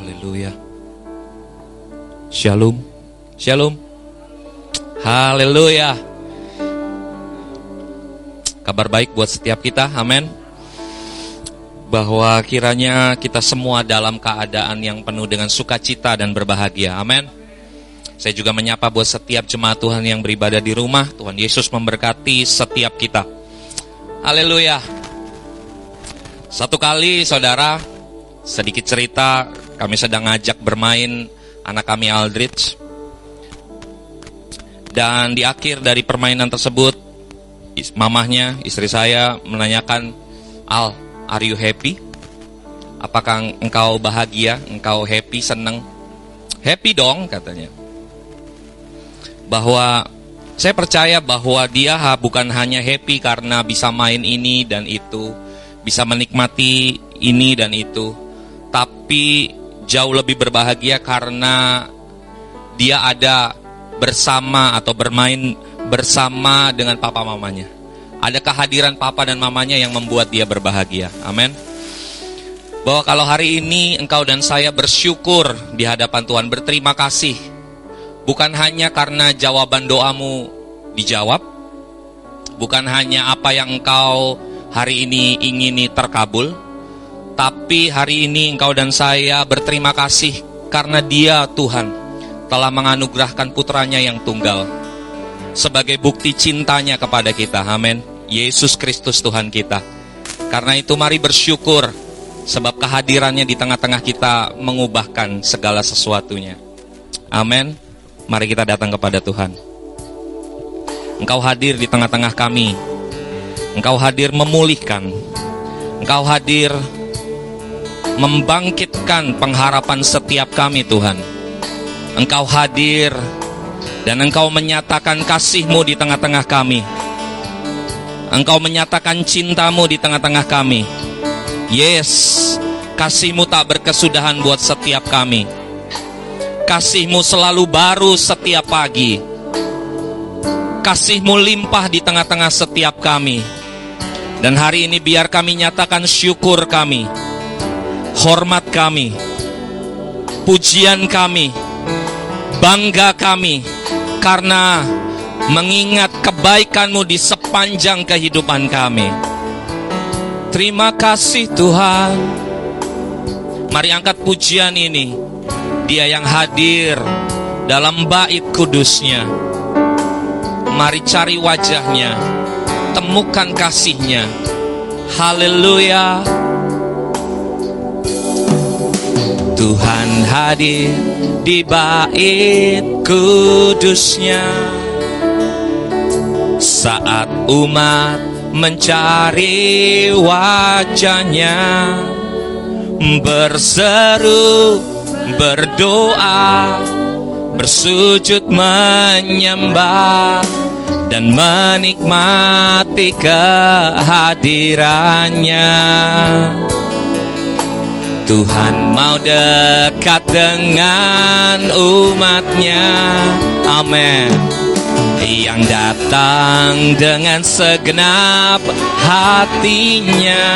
Haleluya. Shalom. Shalom. Haleluya. Kabar baik buat setiap kita. Amin. Bahwa kiranya kita semua dalam keadaan yang penuh dengan sukacita dan berbahagia. Amin. Saya juga menyapa buat setiap jemaat Tuhan yang beribadah di rumah. Tuhan Yesus memberkati setiap kita. Haleluya. Satu kali saudara, sedikit cerita, kami sedang ngajak bermain anak kami Aldrich. Dan di akhir dari permainan tersebut, mamahnya, istri saya menanyakan, Al, are you happy? Apakah engkau bahagia, engkau happy, senang? Happy dong katanya bahwa saya percaya bahwa dia bukan hanya happy karena bisa main ini dan itu, bisa menikmati ini dan itu, tapi jauh lebih berbahagia karena dia ada bersama atau bermain bersama dengan papa mamanya. Ada kehadiran papa dan mamanya yang membuat dia berbahagia. Amin. Bahwa kalau hari ini engkau dan saya bersyukur di hadapan Tuhan, berterima kasih Bukan hanya karena jawaban doamu dijawab, bukan hanya apa yang engkau hari ini ingini terkabul, tapi hari ini engkau dan saya berterima kasih karena Dia Tuhan telah menganugerahkan putranya yang tunggal sebagai bukti cintanya kepada kita. Amin. Yesus Kristus Tuhan kita. Karena itu mari bersyukur sebab kehadirannya di tengah-tengah kita mengubahkan segala sesuatunya. Amin. Mari kita datang kepada Tuhan. Engkau hadir di tengah-tengah kami. Engkau hadir memulihkan. Engkau hadir membangkitkan pengharapan setiap kami Tuhan. Engkau hadir dan engkau menyatakan kasihmu di tengah-tengah kami. Engkau menyatakan cintamu di tengah-tengah kami. Yes, kasihmu tak berkesudahan buat setiap kami kasihmu selalu baru setiap pagi. Kasihmu limpah di tengah-tengah setiap kami. Dan hari ini biar kami nyatakan syukur kami, hormat kami, pujian kami, bangga kami, karena mengingat kebaikanmu di sepanjang kehidupan kami. Terima kasih Tuhan. Mari angkat pujian ini dia yang hadir dalam bait kudusnya. Mari cari wajahnya, temukan kasihnya. Haleluya. Tuhan hadir di bait kudusnya saat umat mencari wajahnya berseru berdoa, bersujud menyembah dan menikmati kehadirannya. Tuhan mau dekat dengan umatnya. Amin. Yang datang dengan segenap hatinya.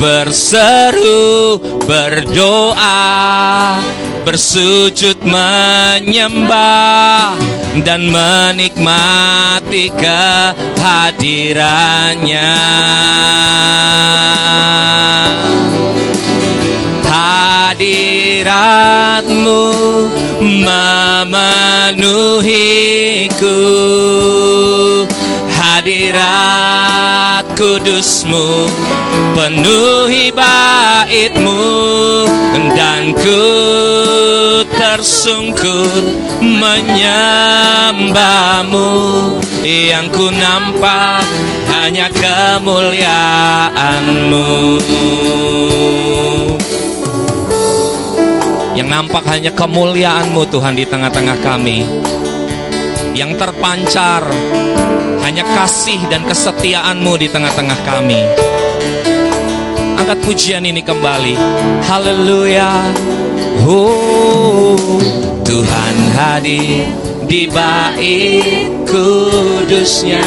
Berseru berdoa bersujud menyembah dan menikmati kehadirannya hadiratmu memenuhiku. Hadirat kudusmu penuhi baitmu dan ku tersungkur menyembahmu yang ku nampak hanya kemuliaanmu yang nampak hanya kemuliaanmu Tuhan di tengah-tengah kami. Yang terpancar hanya kasih dan kesetiaanmu di tengah-tengah kami. Angkat pujian ini kembali. Haleluya. Oh, Tuhan hadir di bait kudusnya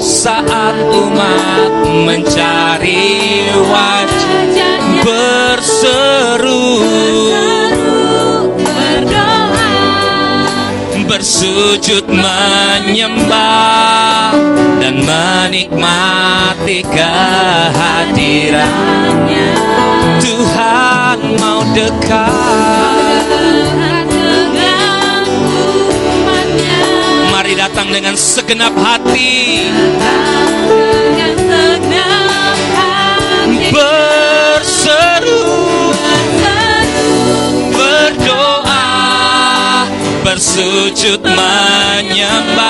saat umat mencari wajah berseru. Bersujud menyembah dan menikmati kehadirannya Tuhan mau dekat. Mari datang dengan segenap hati Bersujud menyembah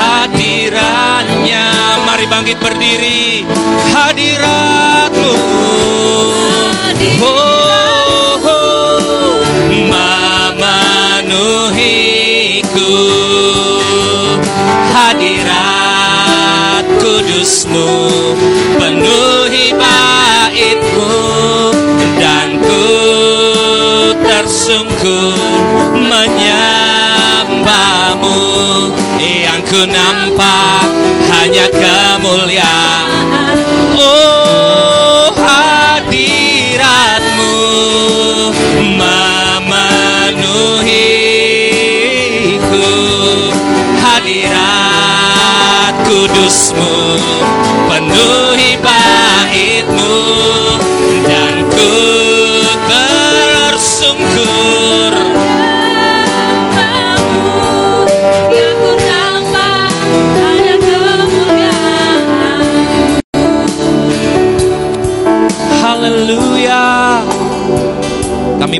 Hadirannya. Mari bangkit berdiri Hadiratmu Oh, oh, memenuhiku Hadirat kudusmu Penuhi baitmu Dan ku tersungkur menyembahmu Yang ku nampak hanya kemuliaan. Oh hadiratmu memenuhiku Hadirat kudusmu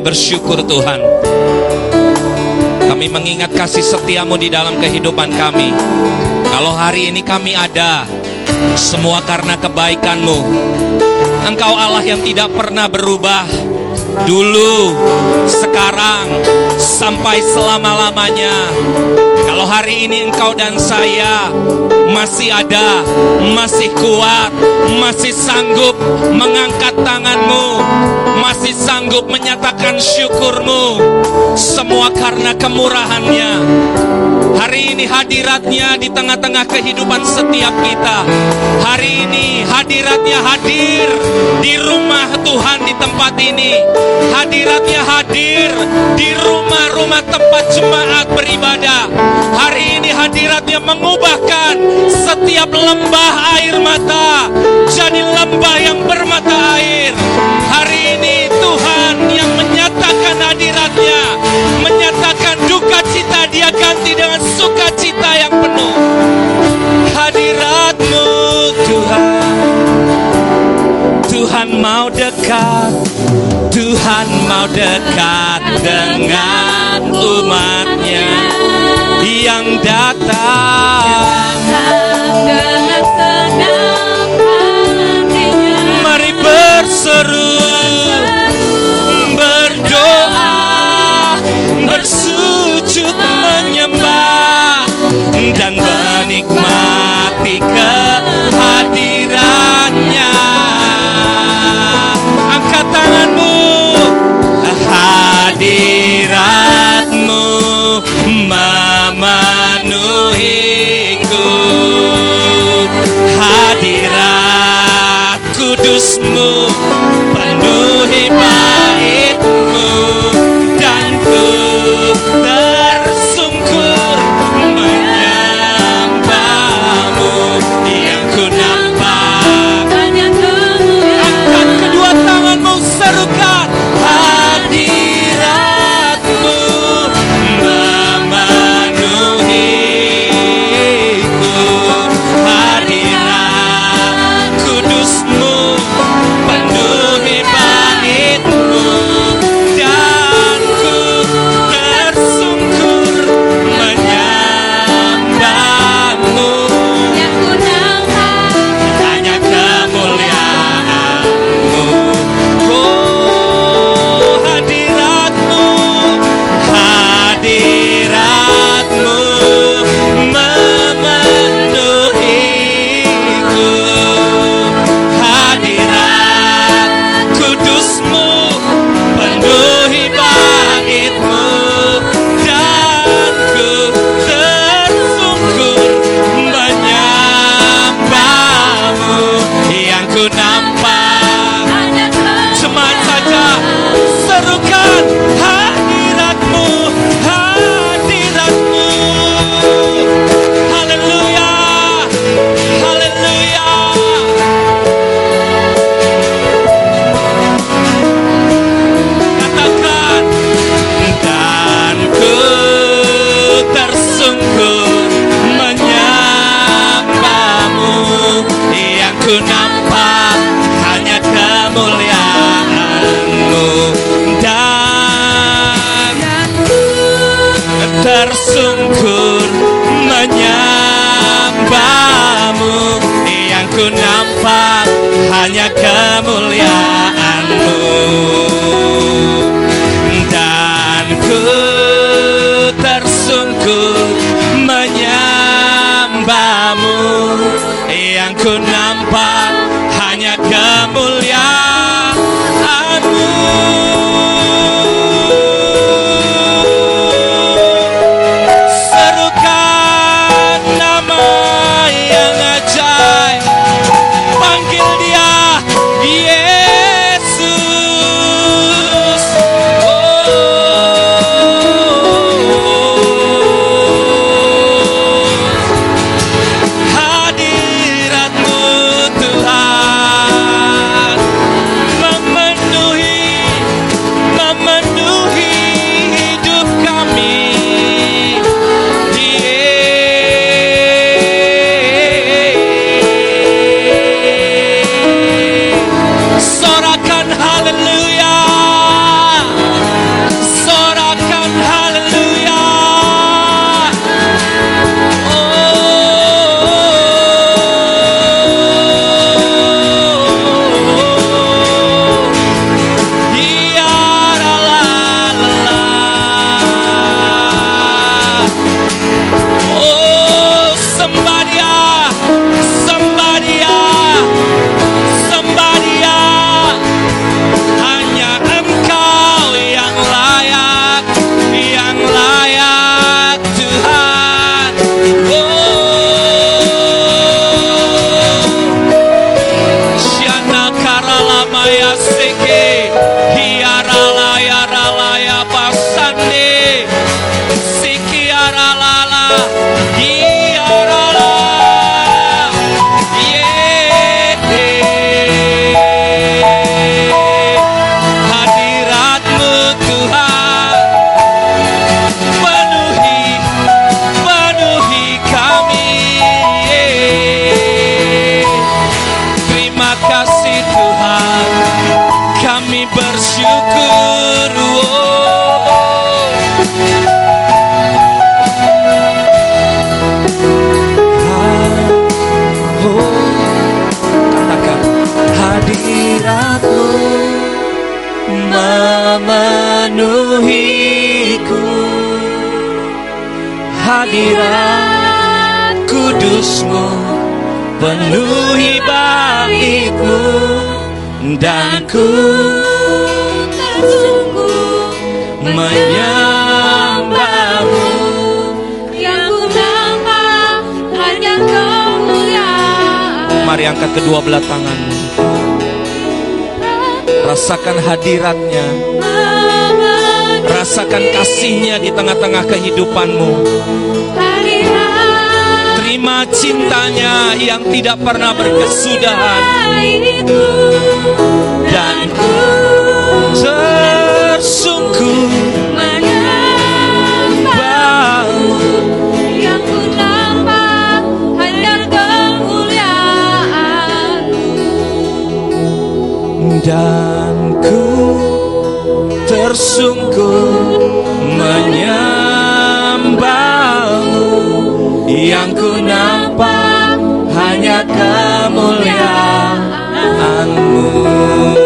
Bersyukur Tuhan. Kami mengingat kasih setiamu di dalam kehidupan kami. Kalau hari ini kami ada Semua karena kebaikanmu. Engkau Allah yang tidak pernah berubah. Dulu, sekarang, sampai selama-lamanya Kalau hari ini engkau dan saya masih ada, masih kuat, masih sanggup mengangkat tanganmu, masih sanggup menyatakan syukurmu, semua karena kemurahannya. Hari ini hadiratnya di tengah-tengah kehidupan setiap kita. Hadiratnya hadir di rumah Tuhan di tempat ini. Hadiratnya hadir di rumah-rumah tempat jemaat beribadah. Hari ini hadiratnya mengubahkan setiap lembah air mata jadi lembah yang bermata air. Hari ini Tuhan yang menyatakan hadiratnya, menyatakan duka cita dia ganti dengan sukacita yang penuh. Mau dekat, Tuhan mau dekat dengan umatnya yang datang. Mari berseru, berdoa, bersujud menyembah dan menikmati kehadirannya. ikut. hadiratnya. Rasakan kasihnya di tengah-tengah kehidupanmu. Terima cintanya yang tidak pernah berkesudahan. Dan ku tersungguh die. Yang ku nampak hanya kemuliaanmu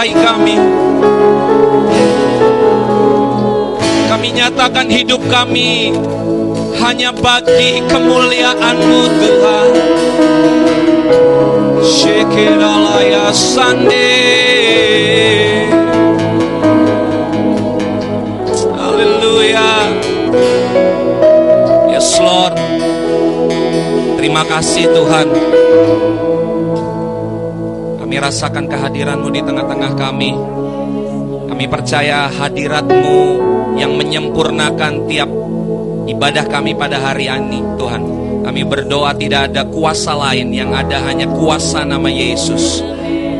menyertai kami. Kami nyatakan hidup kami hanya bagi kemuliaan-Mu Tuhan. Shekeralaya Sande. Haleluya. Yes Lord. Terima kasih Tuhan. Rasakan kehadiran-Mu di tengah-tengah kami. Kami percaya hadirat-Mu yang menyempurnakan tiap ibadah kami pada hari ini, Tuhan. Kami berdoa tidak ada kuasa lain, yang ada hanya kuasa nama Yesus.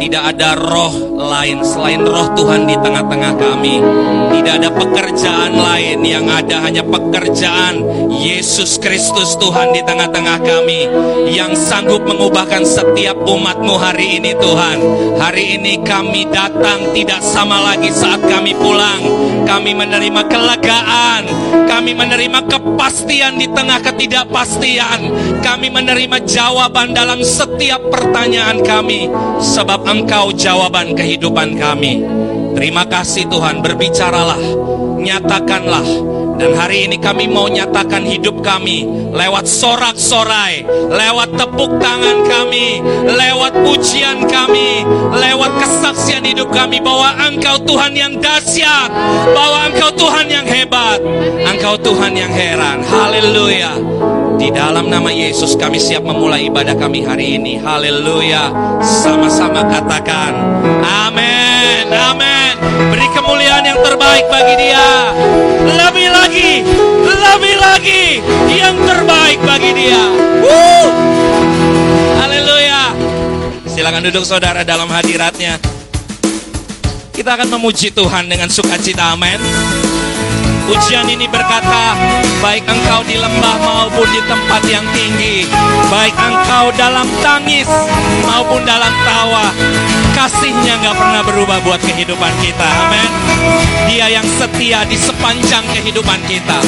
Tidak ada roh lain selain roh Tuhan di tengah-tengah kami. Tidak ada pekerjaan lain yang ada hanya pekerjaan Yesus Kristus Tuhan di tengah-tengah kami. Yang sanggup mengubahkan setiap umatmu hari ini Tuhan. Hari ini kami datang tidak sama lagi saat kami pulang. Kami menerima kelegaan. Kami menerima kepastian di tengah ketidakpastian. Kami menerima jawaban dalam setiap pertanyaan kami. Sebab Engkau jawaban kehidupan kami. Terima kasih Tuhan, berbicaralah, nyatakanlah. Dan hari ini kami mau nyatakan hidup kami lewat sorak-sorai, lewat tepuk tangan kami, lewat pujian kami, lewat kesaksian hidup kami bahwa Engkau Tuhan yang dahsyat, bahwa Engkau Tuhan yang hebat, Engkau Tuhan yang heran. Haleluya. Di dalam nama Yesus kami siap memulai ibadah kami hari ini. Haleluya. Sama-sama katakan. Amin. Amin. Beri kemuliaan yang terbaik bagi dia. Lebih lagi. Lebih lagi. Yang terbaik bagi dia. Haleluya. Silakan duduk saudara dalam hadiratnya. Kita akan memuji Tuhan dengan sukacita. Amin. Ujian ini berkata, baik engkau di lembah maupun di tempat yang tinggi, baik engkau dalam tangis maupun dalam tawa, kasihnya nggak pernah berubah buat kehidupan kita. Amin. Dia yang setia di sepanjang kehidupan kita.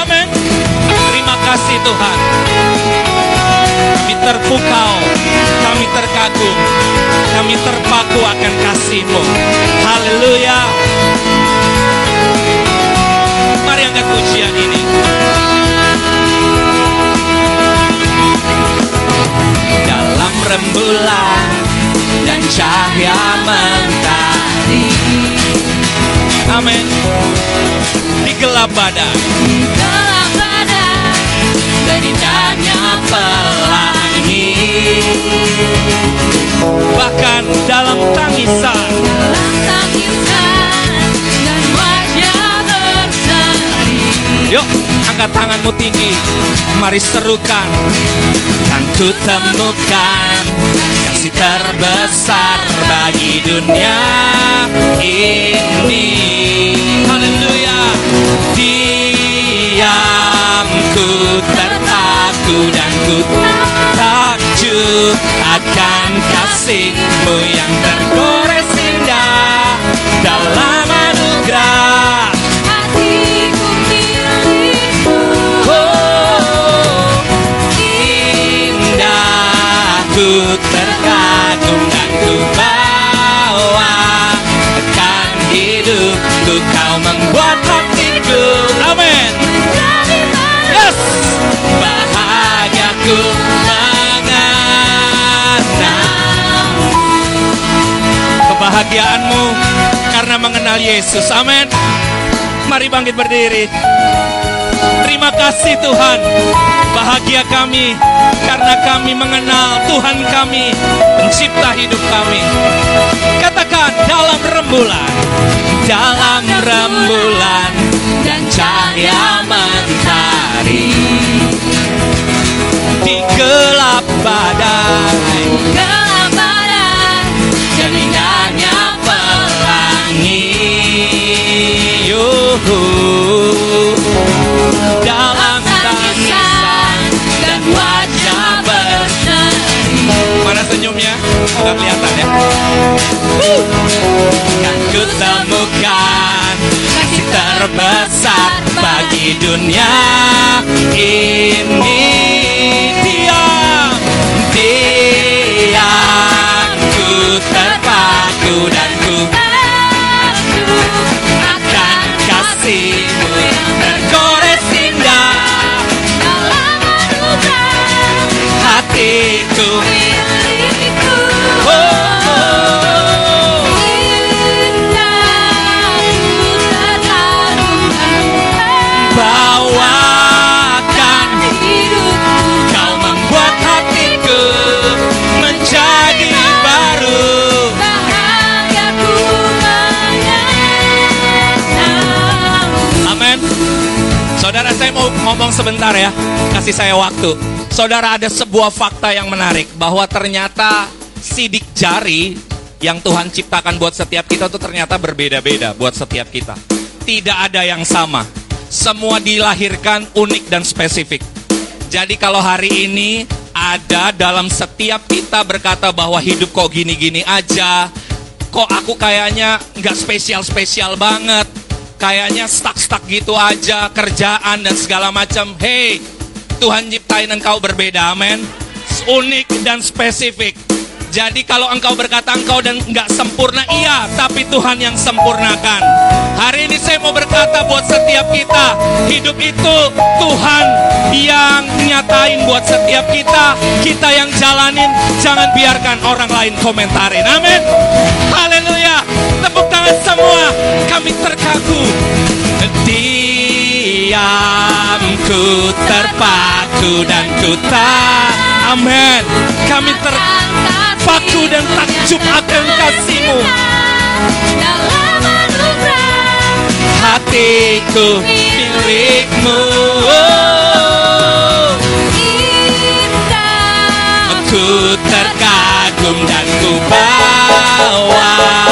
Amin. Terima kasih Tuhan. Kami terpukau, kami terkagum, kami terpaku akan kasih-Mu. Haleluya. Mari angkat pujian ini. Dalam rembulan cahaya mentari. Amin. Di gelap badan, Gelap badan dan indahnya pelangi. Bahkan dalam tangisan, dalam tangisan dan wajah berseri. Yuk, angkat tanganmu tinggi. Mari serukan. Kan ku temukan kasih terbesar bagi dunia ini. Haleluya. Diamku terpaku dan ku takjub akan kasihmu yang tergores indah dalam dan ku bawa akan hidupku kau membuat hatiku amin. Yes. Bahagiaku mengenal kebahagiaanmu karena mengenal Yesus. Amin. Mari bangkit berdiri Terima kasih Tuhan. Bahagia kami Karena kami mengenal Tuhan kami Pencipta hidup kami. Katakan dalam rembulan. Dalam rembulan Dan cahaya mentari Di gelap badai. Gelap pelangi. Dalam tangisan dan wajah berseri Mana senyumnya? Nggak kelihatan ya. Kan ku temukan kasih terbesar bagi dunia. Ini diam diam ku terpaku dan hatiku ngomong sebentar ya, kasih saya waktu. Saudara ada sebuah fakta yang menarik bahwa ternyata sidik jari yang Tuhan ciptakan buat setiap kita itu ternyata berbeda-beda buat setiap kita. Tidak ada yang sama. Semua dilahirkan unik dan spesifik. Jadi kalau hari ini ada dalam setiap kita berkata bahwa hidup kok gini-gini aja, kok aku kayaknya nggak spesial-spesial banget, kayaknya stuck-stuck gitu aja, kerjaan dan segala macam. Hey, Tuhan ciptain engkau berbeda, amin. Unik dan spesifik. Jadi kalau engkau berkata engkau dan nggak sempurna, iya, tapi Tuhan yang sempurnakan. Hari ini saya mau berkata buat setiap kita, hidup itu Tuhan yang nyatain buat setiap kita, kita yang jalanin, jangan biarkan orang lain komentarin. Amin. Haleluya. Semua, kami terkagu. Diam ku terpaku dan ku tak. Amin. Kami terpaku dan takjub akan kasihmu. Hatiku milikmu. Ku terkagum dan ku bawa.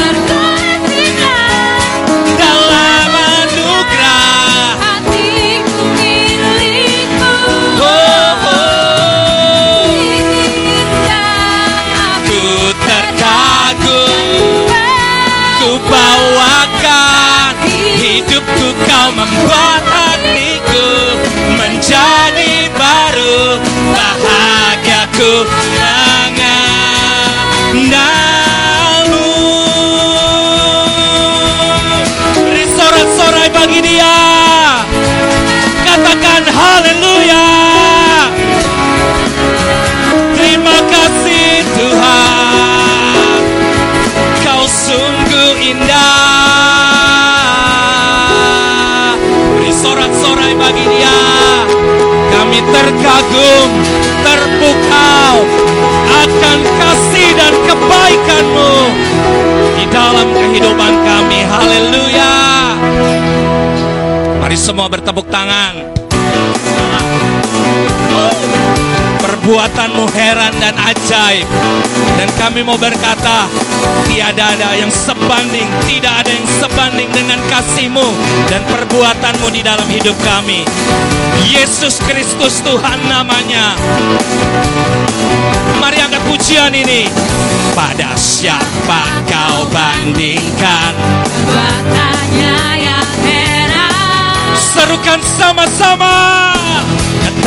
kau terkagum Terpukau Akan kasih dan kebaikanmu Di dalam kehidupan kami. Haleluya. Mari semua bertepuk tangan Perbuatanmu heran dan ajaib. Dan kami mau berkata Tiada ada yang sebanding Tidak ada yang sebanding dengan kasihmu Dan perbuatanmu di dalam hidup kami. Yesus Kristus Tuhan namanya. Mari angkat pujian ini. Pada siapa kau bandingkan? Serukan sama-sama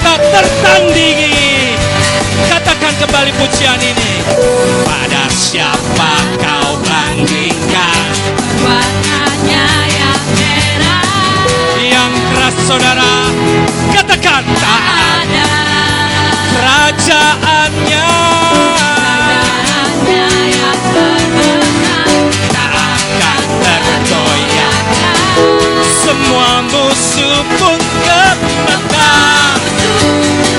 Tak tertandingi. Katakan kembali pujian ini. Pada siapa kau bandingkan? Warnanya yang merah Yang keras saudara, katakan tak ada kerajaannya. Hanya yang Tak akan. Semua musuh pun gemetar mendengar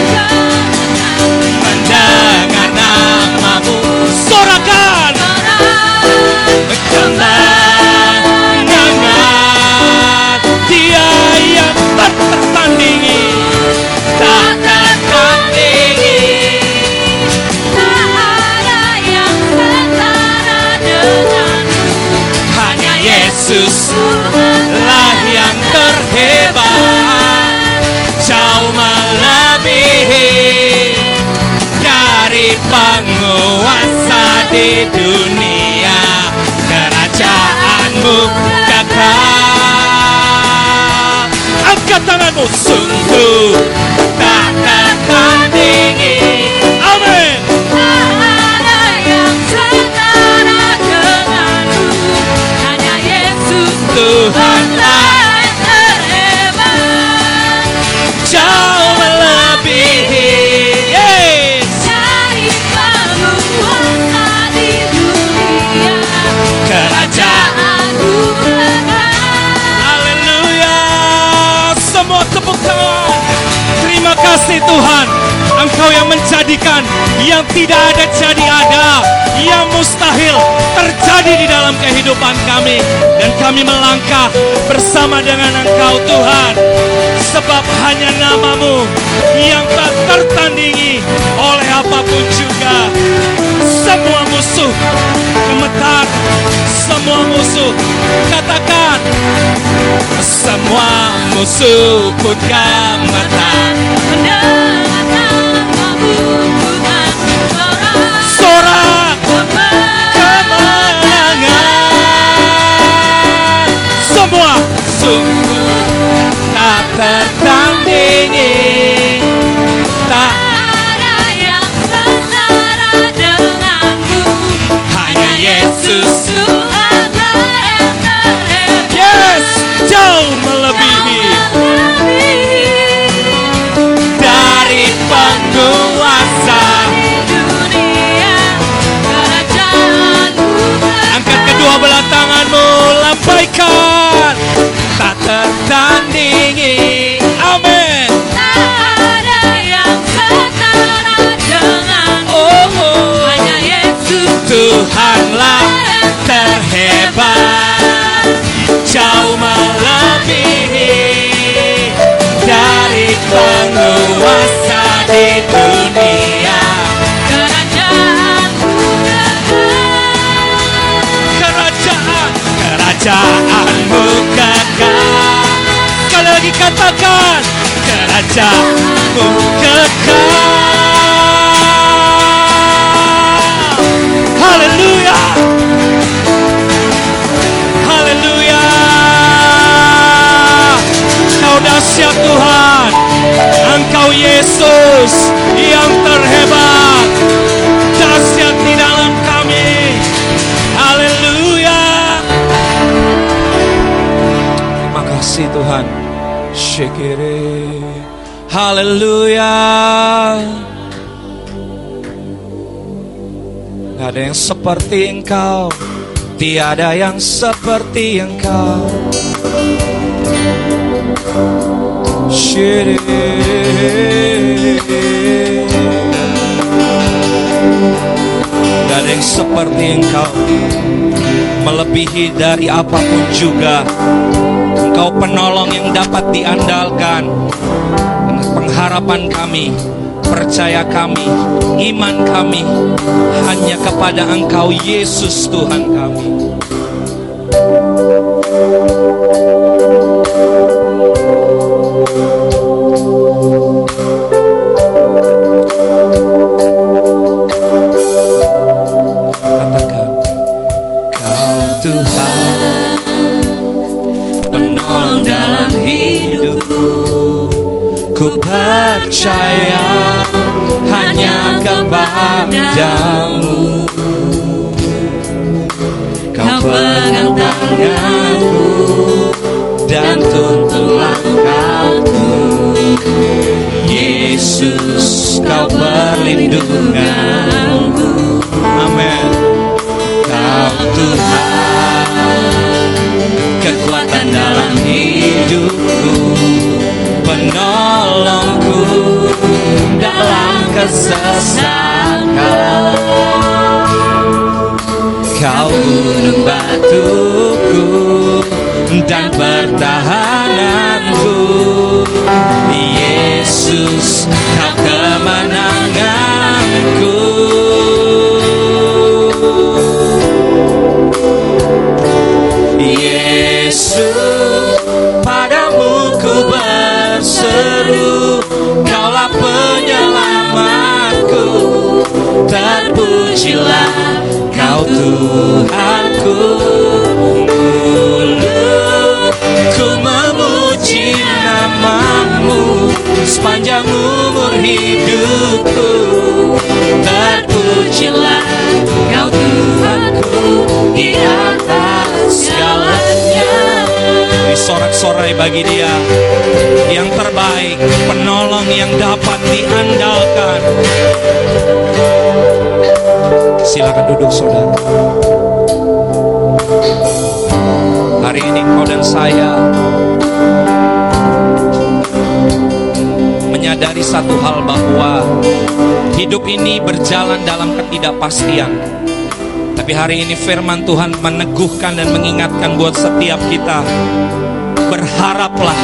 di dunia kerajaanmu kekal angkat tanganmu. Sungguh yang menjadikan yang tidak ada jadi ada. Yang mustahil terjadi di dalam kehidupan kami. Dan kami melangkah bersama dengan Engkau Tuhan. Sebab hanya namamu yang tak tertandingi oleh apa pun juga. Semua musuh gemetar. Semua musuh katakan semua musuh pun gemetar sungguh tak tertandingi. Amin. tak ada yang setara denganmu Oh, oh. hanya Yesus Tuhanlah terhebat. Jauh melebihi dari penguasa di dunia. kerajaanmu Kerajaan, kerajaanmu kekal. Sekali lagi katakan, kerajaanmu kekal. Haleluya. Haleluya. Kau dahsyat Tuhan. Engkau Yesus yang terhebat. Dahsyat di dalam kami. Haleluya. Terima kasih Tuhan. Shekere. Haleluya. Gak ada yang seperti engkau. Tiada yang seperti engkau. Shire. Yang seperti engkau Melebihi dari apa pun juga. Engkau penolong yang dapat diandalkan. Pengharapan kami Percaya kami Iman kami Hanya kepada engkau Yesus Tuhan kami percaya hanya kepadamu Kau pegang tanganku dan tuntun langkahku Yesus kau perlindunganku. Amin. Kau Tuhan Kekuatan dalam hidupku Penolongku dalam kesesakan Kau gunung batuku dan pertahananku. Yesus kau kemenanganku berseru Kaulah penyelamatku. Terpujilah kau Tuhanku. Mulutku memuji namamu Sepanjang umur hidupku. Terpujilah kau Tuhanku Di atas segalanya Sorak-sorai bagi dia Yang terbaik Penolong yang dapat diandalkan Silakan duduk saudara. Hari ini kau dan saya menyadari satu hal bahwa hidup ini berjalan dalam ketidakpastian. Tapi hari ini firman Tuhan meneguhkan dan mengingatkan buat setiap kita. Berharaplah,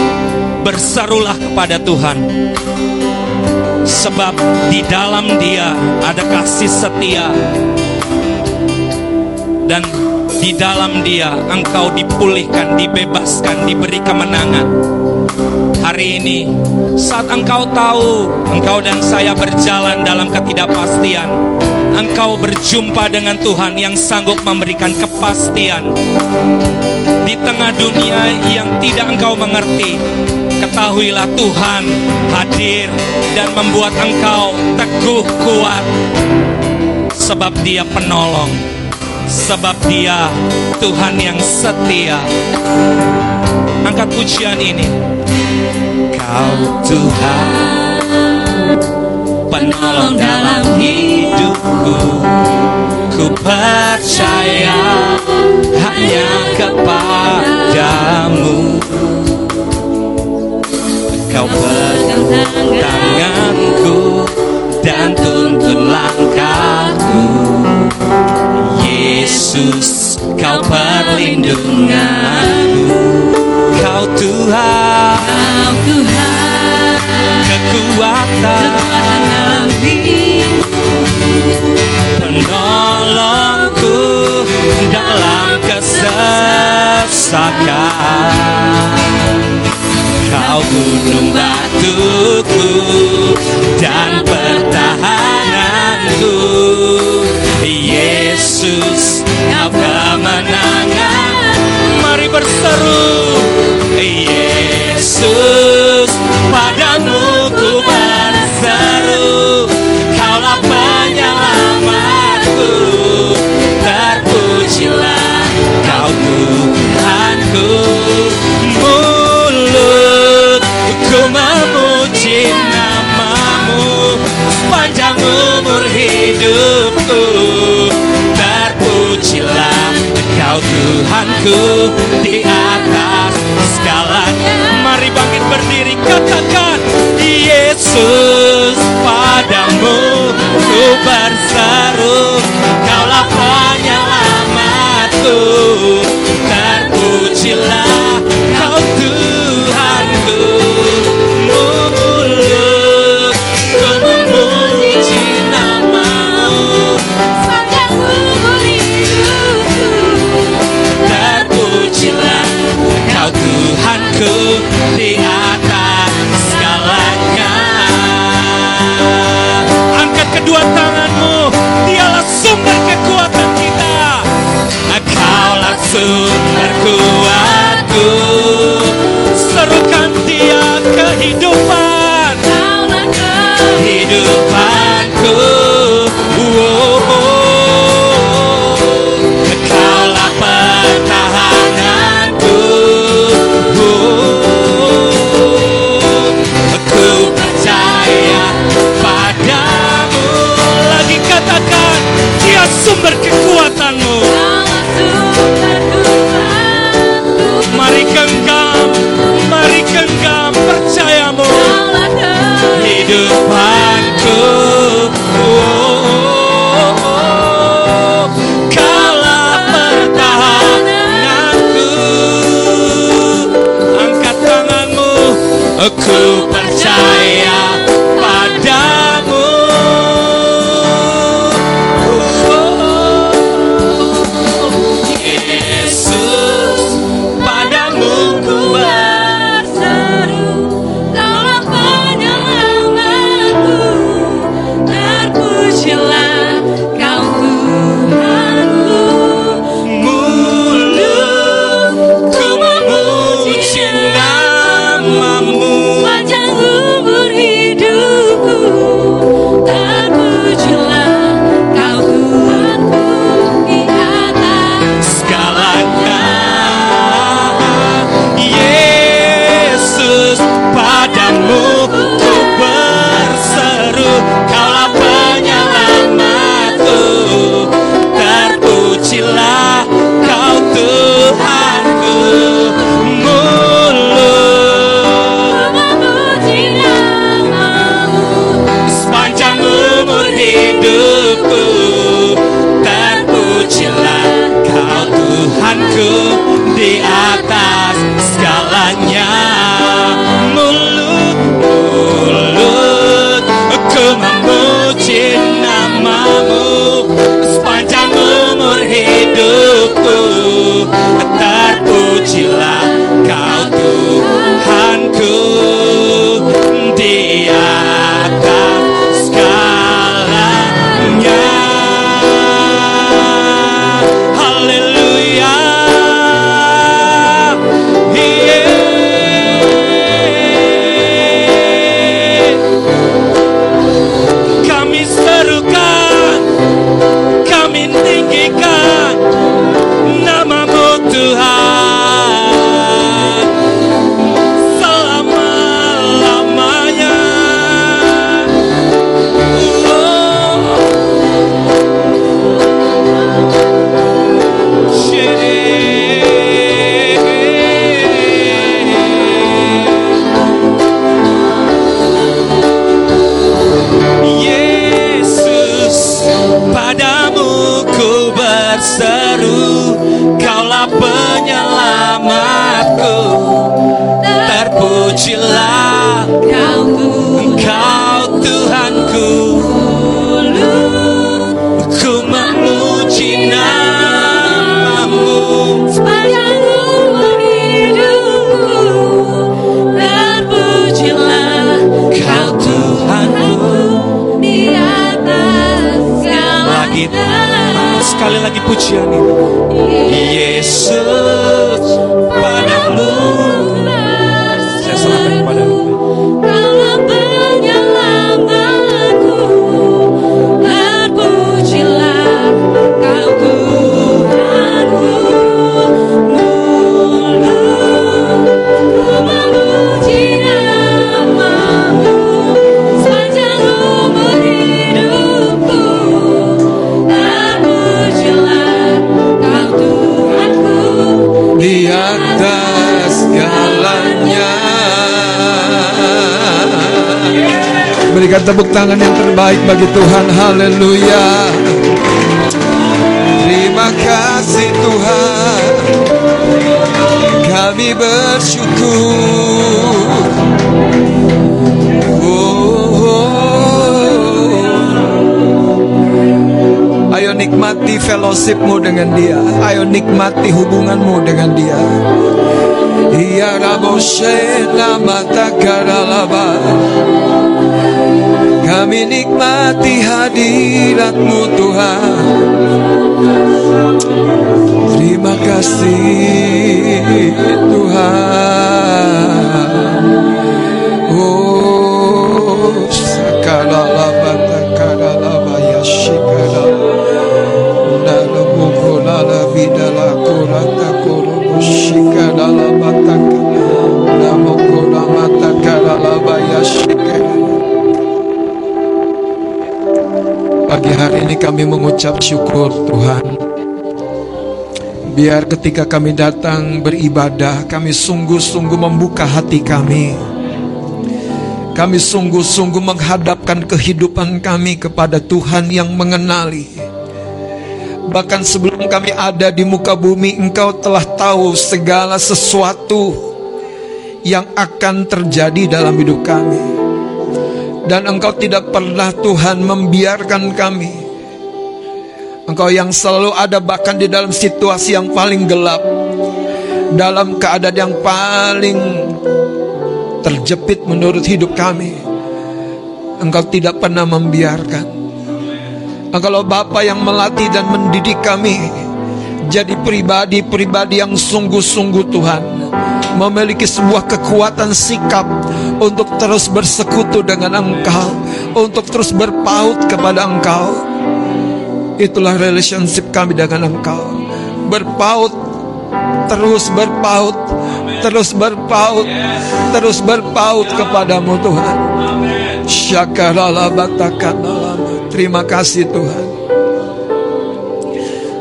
berserulah kepada Tuhan. Sebab di dalam dia ada kasih setia Dan di dalam dia engkau dipulihkan, dibebaskan, diberi kemenangan Hari ini. Saat engkau tahu engkau dan saya berjalan dalam ketidakpastian. Engkau berjumpa dengan Tuhan yang sanggup memberikan kepastian. Di tengah dunia yang tidak engkau mengerti Ketahuilah Tuhan hadir dan membuat engkau teguh kuat. Sebab dia penolong Sebab dia Tuhan yang setia. Angkat pujian ini Kau Tuhan Penolong dalam hidupku. Ku percaya hanya kepadamu. Kau pegang tanganku dan tuntun langkahku. Yesus kau perlindunganku. Kau Tuhan Kau Tuhan kekuatan dalam Di atas segalanya. Mari bangkit berdiri katakan Yesus padamu ku berseru Kaulah penyelamatku Terpujilah super chai tangan yang terbaik bagi Tuhan. Haleluya. Terima kasih Tuhan. Kami bersyukur. Oh. Ayo nikmati fellowshipmu dengan dia. Ayo nikmati hubunganmu dengan dia. Ya Raboshena mata karalaba. Kami nikmati hadiratmu Tuhan. Terima kasih hari ini kami mengucap syukur Tuhan. Biar ketika kami datang beribadah Kami sungguh-sungguh membuka hati kami. Kami sungguh-sungguh menghadapkan kehidupan kami kepada Tuhan yang mengenali. Bahkan sebelum kami ada di muka bumi Engkau telah tahu segala sesuatu Yang akan terjadi dalam hidup kami dan engkau tidak pernah Tuhan membiarkan kami. Engkau yang selalu ada bahkan di dalam situasi yang paling gelap Dalam keadaan yang paling terjepit menurut hidup kami. Engkau tidak pernah membiarkan. Engkau Bapa yang melatih dan mendidik kami Jadi pribadi-pribadi yang sungguh-sungguh Tuhan. Memiliki sebuah kekuatan sikap Untuk terus bersekutu dengan Engkau Untuk terus berpaut kepada Engkau. Itulah relationship kami dengan Engkau. Berpaut Terus berpaut Terus berpaut Terus berpaut kepadamu Tuhan. Terima kasih Tuhan.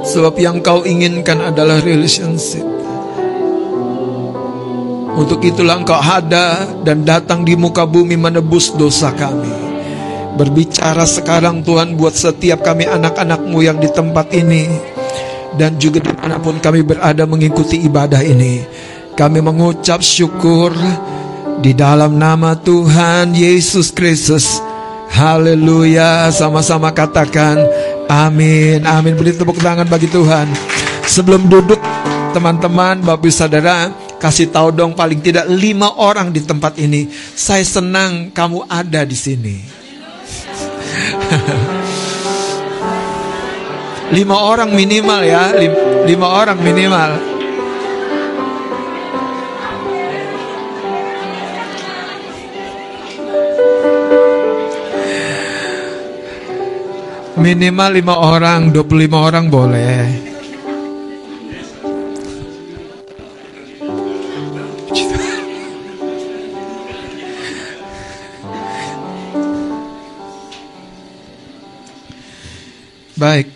Sebab yang kau inginkan adalah relationship untuk itulah engkau ada dan datang di muka bumi menebus dosa kami. Berbicara sekarang Tuhan buat setiap kami anak-anakmu yang di tempat ini. Dan juga di mana pun kami berada mengikuti ibadah ini. Kami mengucap syukur di dalam nama Tuhan Yesus Kristus. Haleluya. Sama-sama katakan amin. Amin. Beri tepuk tangan bagi Tuhan. Sebelum duduk teman-teman, Bapak Saudara, kasih tahu dong paling tidak lima orang di tempat ini. Saya senang kamu ada di sini. lima orang minimal ya, lima, lima orang minimal. Minimal lima orang, 25 orang boleh. Baik,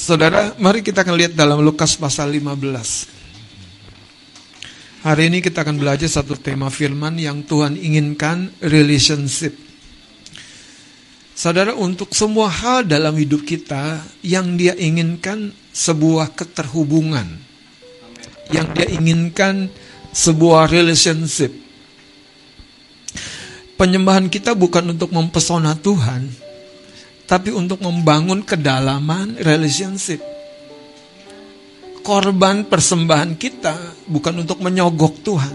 saudara, mari kita akan lihat dalam Lukas pasal 15. Hari ini kita akan belajar satu tema firman yang Tuhan inginkan, relationship. Saudara, untuk semua hal dalam hidup kita, yang dia inginkan sebuah keterhubungan. Yang dia inginkan sebuah relationship. Penyembahan kita bukan untuk mempesona Tuhan, tapi untuk membangun kedalaman relationship. Korban persembahan kita bukan untuk menyogok Tuhan,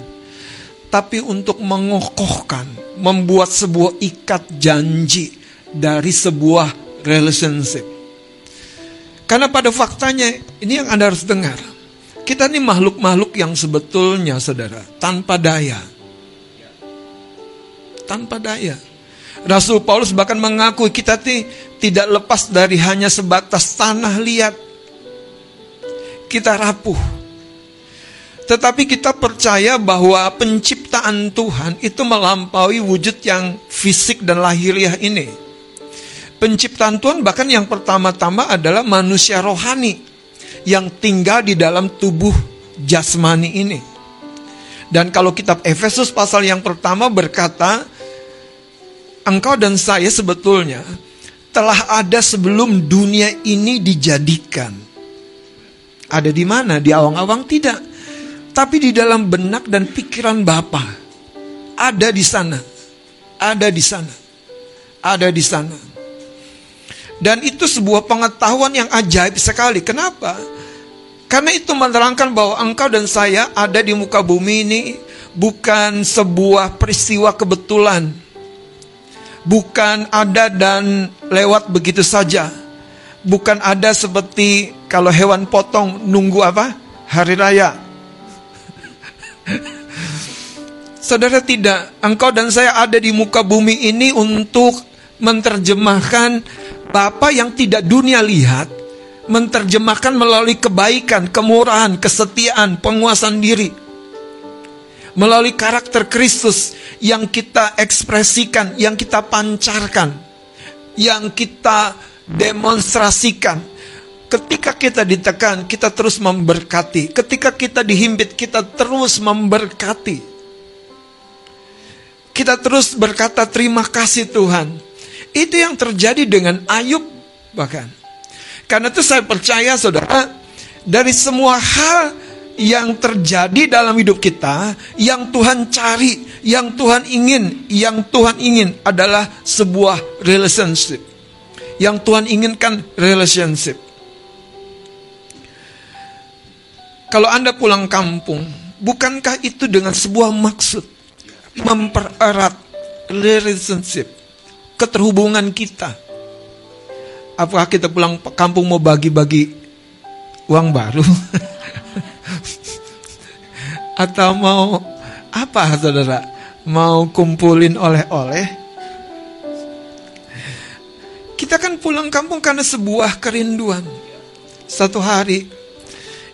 tapi untuk mengokohkan, membuat sebuah ikat janji dari sebuah relationship. Karena pada faktanya, ini yang Anda harus dengar. Kita ini makhluk-makhluk yang sebetulnya, saudara, tanpa daya. Tanpa daya. Rasul Paulus bahkan mengakui kita tidak lepas dari hanya sebatas tanah liat. Kita rapuh. Tetapi kita percaya bahwa penciptaan Tuhan itu melampaui wujud yang fisik dan lahiriah ini. Penciptaan Tuhan bahkan yang pertama-tama adalah manusia rohani yang tinggal di dalam tubuh jasmani ini. Dan kalau kitab Efesus pasal yang pertama berkata, engkau dan saya sebetulnya telah ada sebelum dunia ini dijadikan. Ada di mana? Di awang-awang tidak. Tapi di dalam benak dan pikiran Bapa. Ada di sana. Ada di sana. Ada di sana. Dan itu sebuah pengetahuan yang ajaib sekali. Kenapa? Karena itu menerangkan bahwa engkau dan saya ada di muka bumi ini bukan sebuah peristiwa kebetulan. Bukan ada dan lewat begitu saja. Bukan ada seperti kalau hewan potong nunggu apa? Hari raya. Saudara tidak, engkau dan saya ada di muka bumi ini untuk menerjemahkan Bapa yang tidak dunia lihat, menerjemahkan melalui kebaikan, kemurahan, kesetiaan, penguasaan diri. Melalui karakter Kristus yang kita ekspresikan, yang kita pancarkan, yang kita demonstrasikan. Ketika kita ditekan, kita terus memberkati. Ketika kita dihimpit, kita terus memberkati. Kita terus berkata terima kasih Tuhan. Itu yang terjadi dengan Ayub bahkan. Karena itu saya percaya saudara, dari semua hal yang terjadi dalam hidup kita, yang Tuhan cari, yang Tuhan ingin, yang Tuhan ingin adalah sebuah relationship. Yang Tuhan inginkan relationship. Kalau Anda pulang kampung, bukankah itu dengan sebuah maksud? mempererat relationship, keterhubungan kita. Apakah kita pulang kampung mau bagi-bagi uang baru? Atau mau apa saudara? Mau kumpulin oleh-oleh? Kita kan pulang kampung karena sebuah kerinduan. Satu hari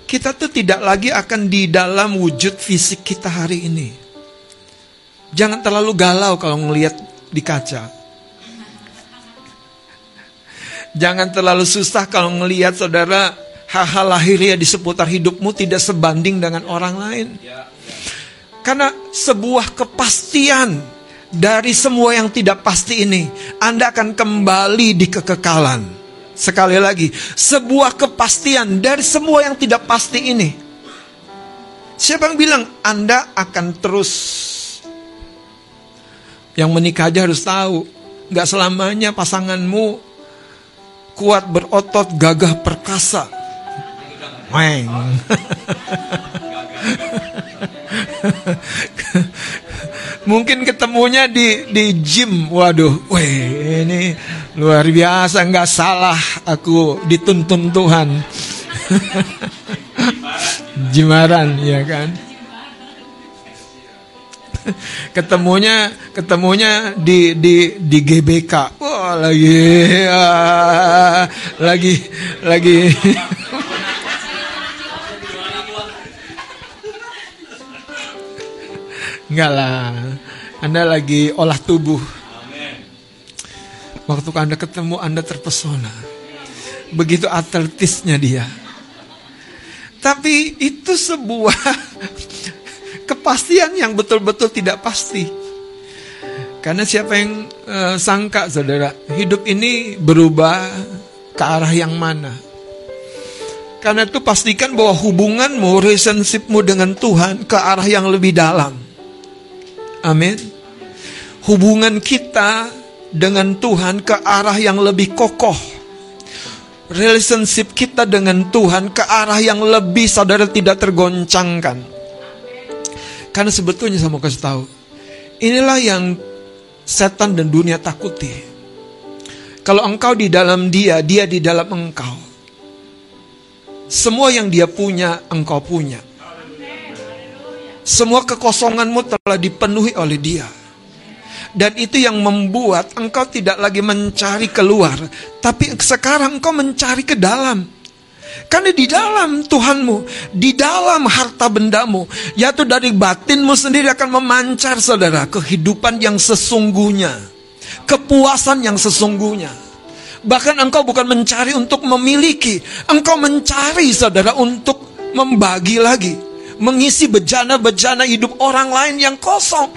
kita tuh tidak lagi akan di dalam wujud fisik kita hari ini. Jangan terlalu galau kalau ngelihat di kaca. Jangan terlalu susah kalau ngelihat saudara hal-hal lahiriah di seputar hidupmu tidak sebanding dengan orang lain. Karena sebuah kepastian dari semua yang tidak pasti ini, Anda akan kembali di kekekalan. Sekali lagi, sebuah kepastian dari semua yang tidak pasti ini. Siapa yang bilang Anda akan terus yang menikah aja harus tahu, nggak selamanya pasanganmu kuat berotot, gagah perkasa. Weng. Mungkin ketemunya di di gym, waduh, weh ini luar biasa, nggak salah aku dituntun Tuhan. Jimaran, ya kan? ketemunya ketemunya di di di GBK. Wah, lagi ya, lagi lagi Enggak lah. Anda lagi olah tubuh. Waktu Anda ketemu Anda terpesona. Begitu atletisnya dia. Tapi itu sebuah kepastian yang betul-betul tidak pasti. Karena siapa yang uh, sangka saudara, hidup ini berubah ke arah yang mana? Karena itu pastikan bahwa hubunganmu, relationshipmu dengan Tuhan ke arah yang lebih dalam. Amin. Hubungan kita dengan Tuhan ke arah yang lebih kokoh. Relationship kita dengan Tuhan ke arah yang lebih saudara tidak tergoncangkan. Karena sebetulnya saya mau kasih tahu, inilah yang setan dan dunia takuti. Kalau engkau di dalam dia, dia di dalam engkau. Semua yang dia punya, engkau punya. Semua kekosonganmu telah dipenuhi oleh dia. Dan itu yang membuat engkau tidak lagi mencari keluar, tapi sekarang engkau mencari ke dalam. Karena di dalam Tuhanmu, di dalam harta bendamu, yaitu dari batinmu sendiri akan memancar saudara kehidupan yang sesungguhnya. Kepuasan yang sesungguhnya. Bahkan engkau bukan mencari untuk memiliki, engkau mencari saudara untuk membagi lagi. Mengisi bejana-bejana hidup orang lain yang kosong.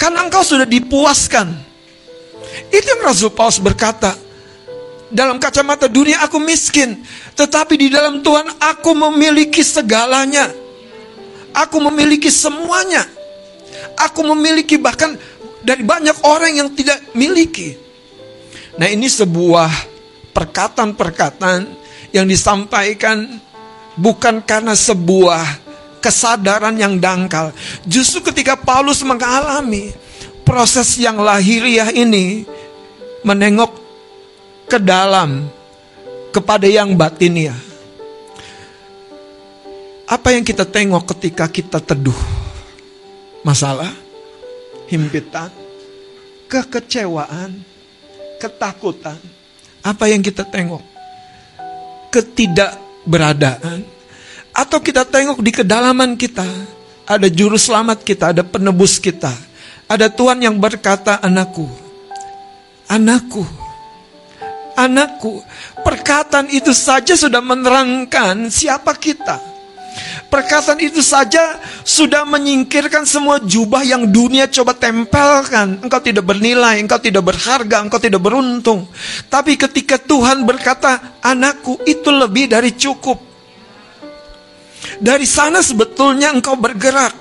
Karena engkau sudah dipuaskan. Itu yang Rasul Paulus berkata. Dalam kacamata dunia aku miskin. Tetapi di dalam Tuhan aku memiliki segalanya. Aku memiliki semuanya. Aku memiliki bahkan dari banyak orang yang tidak miliki. Nah ini sebuah perkataan-perkataan yang disampaikan bukan karena sebuah kesadaran yang dangkal. Justru ketika Paulus mengalami proses yang lahiriah ini menengok ke dalam kepada yang batiniah. Apa yang kita tengok ketika kita teduh? Masalah, himpitan, kekecewaan, ketakutan. Apa yang kita tengok? Ketidakberadaan. Atau kita tengok di kedalaman kita, ada juru selamat kita, ada penebus kita. Ada Tuhan yang berkata, anakku, anakku, anakku. Perkataan itu saja sudah menerangkan siapa kita. Perkataan itu saja sudah menyingkirkan semua jubah yang dunia coba tempelkan. Engkau tidak bernilai, engkau tidak berharga, engkau tidak beruntung. Tapi ketika Tuhan berkata, anakku itu lebih dari cukup. Dari sana sebetulnya engkau bergerak.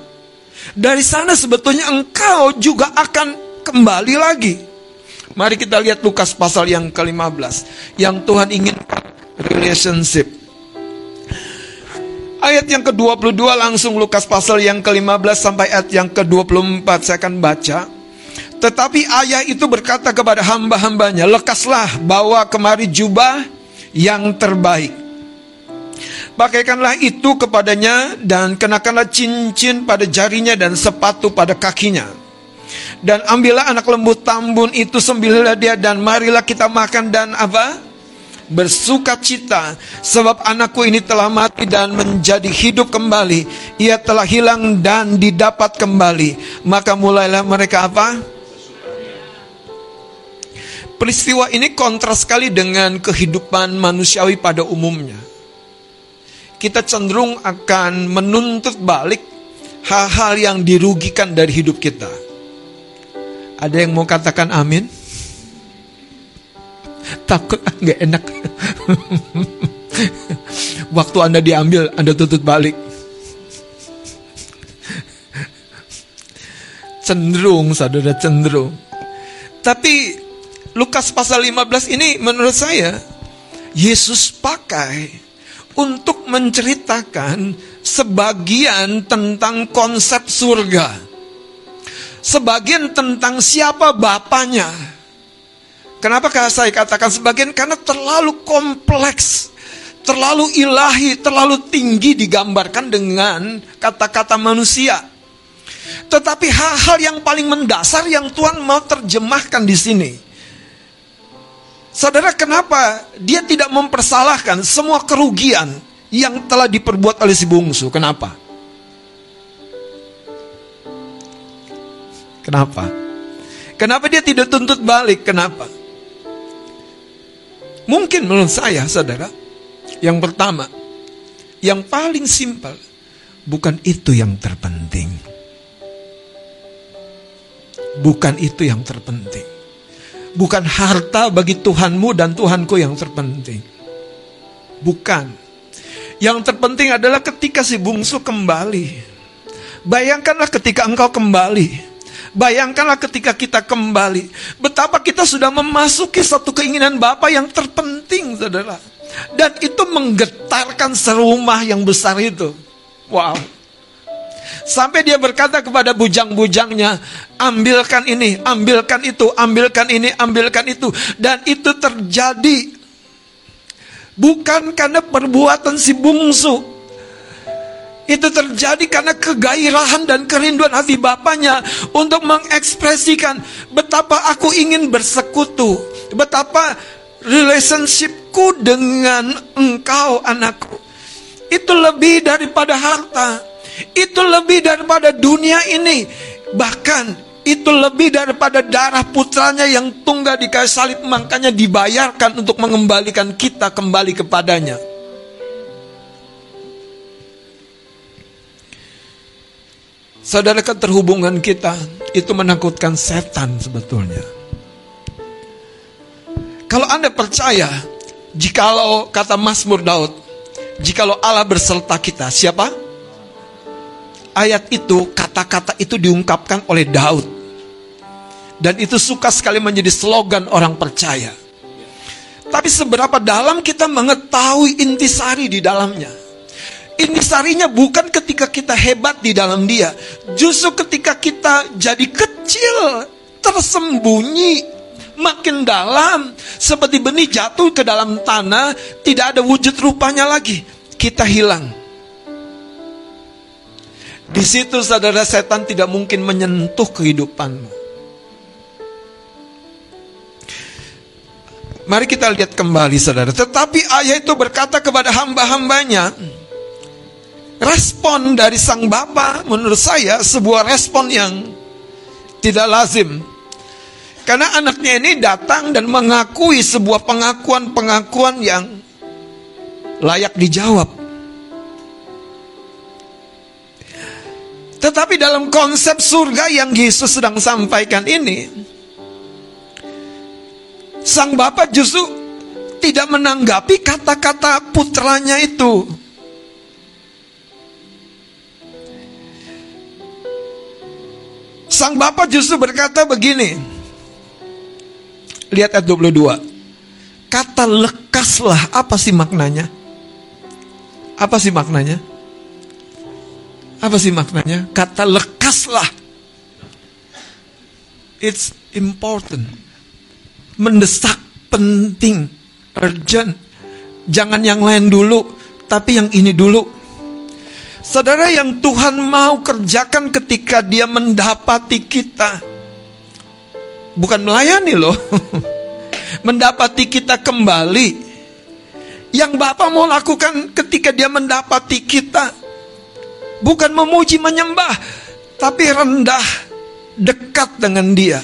Dari sana sebetulnya engkau juga akan kembali lagi. Mari kita lihat Lukas pasal yang ke-15. Yang Tuhan ingin relationship. Ayat yang ke-22 langsung Lukas pasal yang ke-15 sampai ayat yang ke-24 saya akan baca. Tetapi ayah itu berkata kepada hamba-hambanya, lekaslah bawa kemari jubah yang terbaik. Pakaikanlah itu kepadanya dan kenakanlah cincin pada jarinya dan sepatu pada kakinya. Dan ambillah anak lembu tambun itu sembilah dia dan marilah kita makan dan apa? bersuka cita sebab anakku ini telah mati dan menjadi hidup kembali ia telah hilang dan didapat kembali maka mulailah mereka apa peristiwa ini kontras sekali dengan kehidupan manusiawi pada umumnya kita cenderung akan menuntut balik hal-hal yang dirugikan dari hidup kita. Ada yang mau katakan amin? Takut ah, nggak enak. Waktu anda diambil anda tutup balik. Cenderung saudara cenderung. Tapi Lukas pasal 15 ini menurut saya Yesus pakai untuk menceritakan sebagian tentang konsep surga sebagian tentang siapa bapaknya Kenapa saya katakan sebagian? Karena terlalu kompleks, terlalu ilahi, terlalu tinggi digambarkan dengan kata-kata manusia. Tetapi hal-hal yang paling mendasar yang Tuhan mau terjemahkan di sini. Saudara, kenapa dia tidak mempersalahkan semua kerugian yang telah diperbuat oleh si bungsu? Kenapa? Kenapa? Kenapa dia tidak tuntut balik? Kenapa? Mungkin menurut saya, saudara, yang pertama, yang paling simpel, bukan itu yang terpenting. Bukan itu yang terpenting. Bukan harta bagi Tuhanmu dan Tuhanku yang terpenting. Bukan. Yang terpenting adalah ketika si bungsu kembali. Bayangkanlah ketika engkau kembali Bayangkanlah ketika kita kembali, betapa kita sudah memasuki satu keinginan Bapa yang terpenting, saudara. Dan itu menggetarkan serumah yang besar itu. Wow. Sampai dia berkata kepada bujang-bujangnya, ambilkan ini, ambilkan itu, ambilkan ini, ambilkan itu. Dan itu terjadi bukan karena perbuatan si bungsu, itu terjadi karena kegairahan dan kerinduan hati bapaknya untuk mengekspresikan betapa aku ingin bersekutu, betapa relationshipku dengan engkau anakku. Itu lebih daripada harta, itu lebih daripada dunia ini, bahkan itu lebih daripada darah putranya yang tunggal di kayu salib makanya dibayarkan untuk mengembalikan kita kembali kepadanya. Saudara keterhubungan kita itu menakutkan setan sebetulnya. Kalau Anda percaya, jikalau kata Mazmur Daud, jikalau Allah berserta kita, siapa? Ayat itu, kata-kata itu diungkapkan oleh Daud. Dan itu suka sekali menjadi slogan orang percaya. Tapi seberapa dalam kita mengetahui intisari di dalamnya. Intisarinya bukan ketika kita hebat di dalam dia. Justru ketika kita jadi kecil, tersembunyi, makin dalam. Seperti benih jatuh ke dalam tanah, tidak ada wujud rupanya lagi. Kita hilang. Di situ saudara setan tidak mungkin menyentuh kehidupanmu. Mari kita lihat kembali saudara. Tetapi ayah itu berkata kepada hamba-hambanya, respon dari sang bapa menurut saya sebuah respon yang tidak lazim. Karena anaknya ini datang dan mengakui sebuah pengakuan-pengakuan yang layak dijawab. Tetapi dalam konsep surga yang Yesus sedang sampaikan ini, sang bapak justru tidak menanggapi kata-kata putranya itu. Sang bapak justru berkata begini. Lihat ayat 22. Kata lekaslah, apa sih maknanya? Apa sih maknanya? Apa sih maknanya? Kata lekaslah. It's important. Mendesak, penting, urgent. Jangan yang lain dulu, tapi yang ini dulu. Saudara yang Tuhan mau kerjakan ketika dia mendapati kita. Bukan melayani loh. mendapati kita kembali. Yang Bapak mau lakukan ketika dia mendapati kita. Bukan memuji menyembah. Tapi rendah. Dekat dengan dia.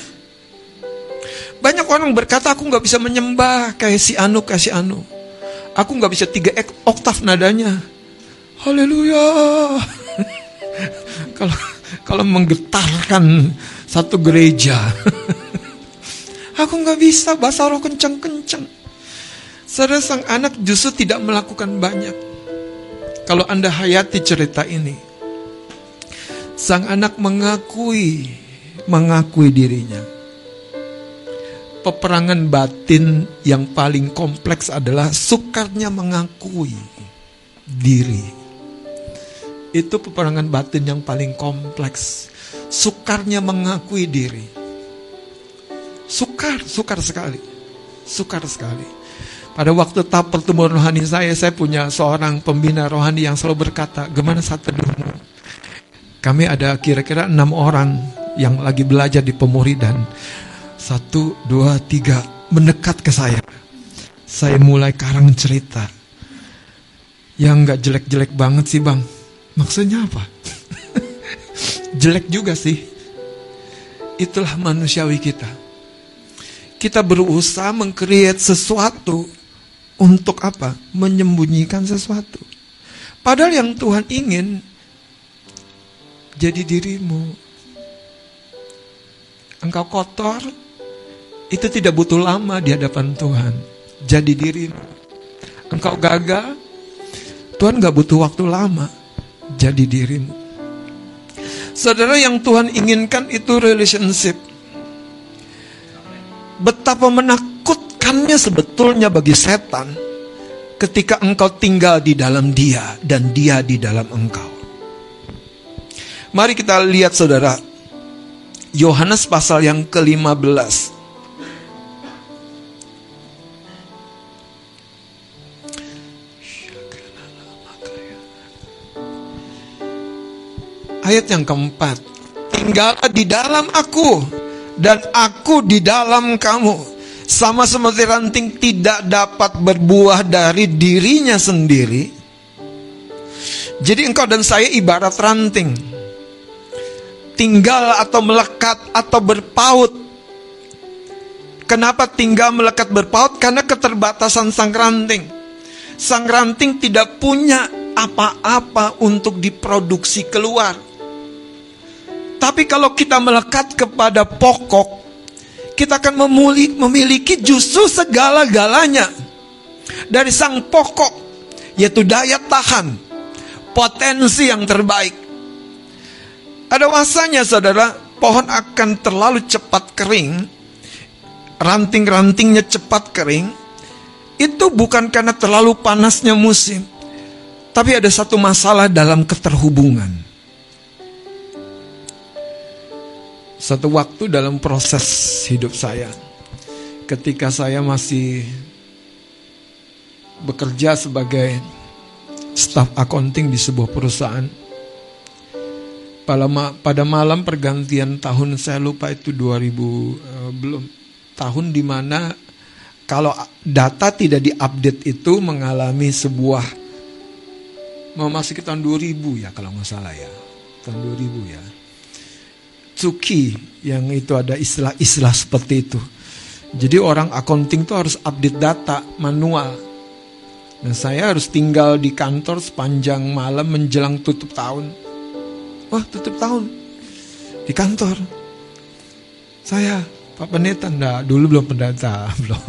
Banyak orang berkata aku nggak bisa menyembah kayak si Anu kayak si Anu. Aku nggak bisa tiga oktav nadanya. Haleluya. kalau kalau menggetarkan satu gereja. Aku nggak bisa bahasa roh kencang-kencang. Saudara sang anak justru tidak melakukan banyak. Kalau Anda hayati cerita ini. Sang anak mengakui, mengakui dirinya. Peperangan batin yang paling kompleks adalah sukarnya mengakui diri itu peperangan batin yang paling kompleks. Sukarnya mengakui diri. Sukar, sukar sekali. Sukar sekali. Pada waktu tahap pertumbuhan rohani saya, saya punya seorang pembina rohani yang selalu berkata, gimana saat teduhmu? Kami ada kira-kira enam orang yang lagi belajar di pemuridan. Satu, dua, tiga, mendekat ke saya. Saya mulai karang cerita. Yang gak jelek-jelek banget sih bang Maksudnya apa? Jelek juga sih. Itulah manusiawi kita. Kita berusaha mengkreat sesuatu untuk apa? Menyembunyikan sesuatu. Padahal yang Tuhan ingin jadi dirimu. Engkau kotor, itu tidak butuh lama di hadapan Tuhan. Jadi dirimu. Engkau gagal, Tuhan gak butuh waktu lama jadi dirimu. Saudara yang Tuhan inginkan itu relationship. Betapa menakutkannya sebetulnya bagi setan ketika engkau tinggal di dalam dia dan dia di dalam engkau. Mari kita lihat saudara. Yohanes pasal yang ke-15. Ayat yang keempat. Tinggallah di dalam aku dan aku di dalam kamu. Sama seperti ranting tidak dapat berbuah dari dirinya sendiri. Jadi engkau dan saya ibarat ranting. Tinggal atau melekat atau berpaut. Kenapa tinggal melekat berpaut? Karena keterbatasan sang ranting. Sang ranting tidak punya apa-apa untuk diproduksi keluar. Tapi kalau kita melekat kepada pokok, kita akan memiliki justru segala-galanya dari sang pokok, yaitu daya tahan, potensi yang terbaik. Ada masanya saudara, pohon akan terlalu cepat kering, ranting-rantingnya cepat kering, itu bukan karena terlalu panasnya musim, tapi ada satu masalah dalam keterhubungan. Satu waktu dalam proses hidup saya, ketika saya masih bekerja sebagai staf accounting di sebuah perusahaan, pada, ma- pada malam pergantian tahun saya lupa itu 2000 eh, belum. Tahun di mana kalau data tidak diupdate itu mengalami sebuah memasuki tahun 2000 ya kalau nggak salah ya. Tahun 2000 ya. Tsuki yang itu ada istilah-istilah seperti itu. Jadi orang accounting tuh harus update data manual. Dan saya harus tinggal di kantor sepanjang malam menjelang tutup tahun wah tutup tahun di kantor saya Pak Pendeta enggak, dulu belum pendeta, belum.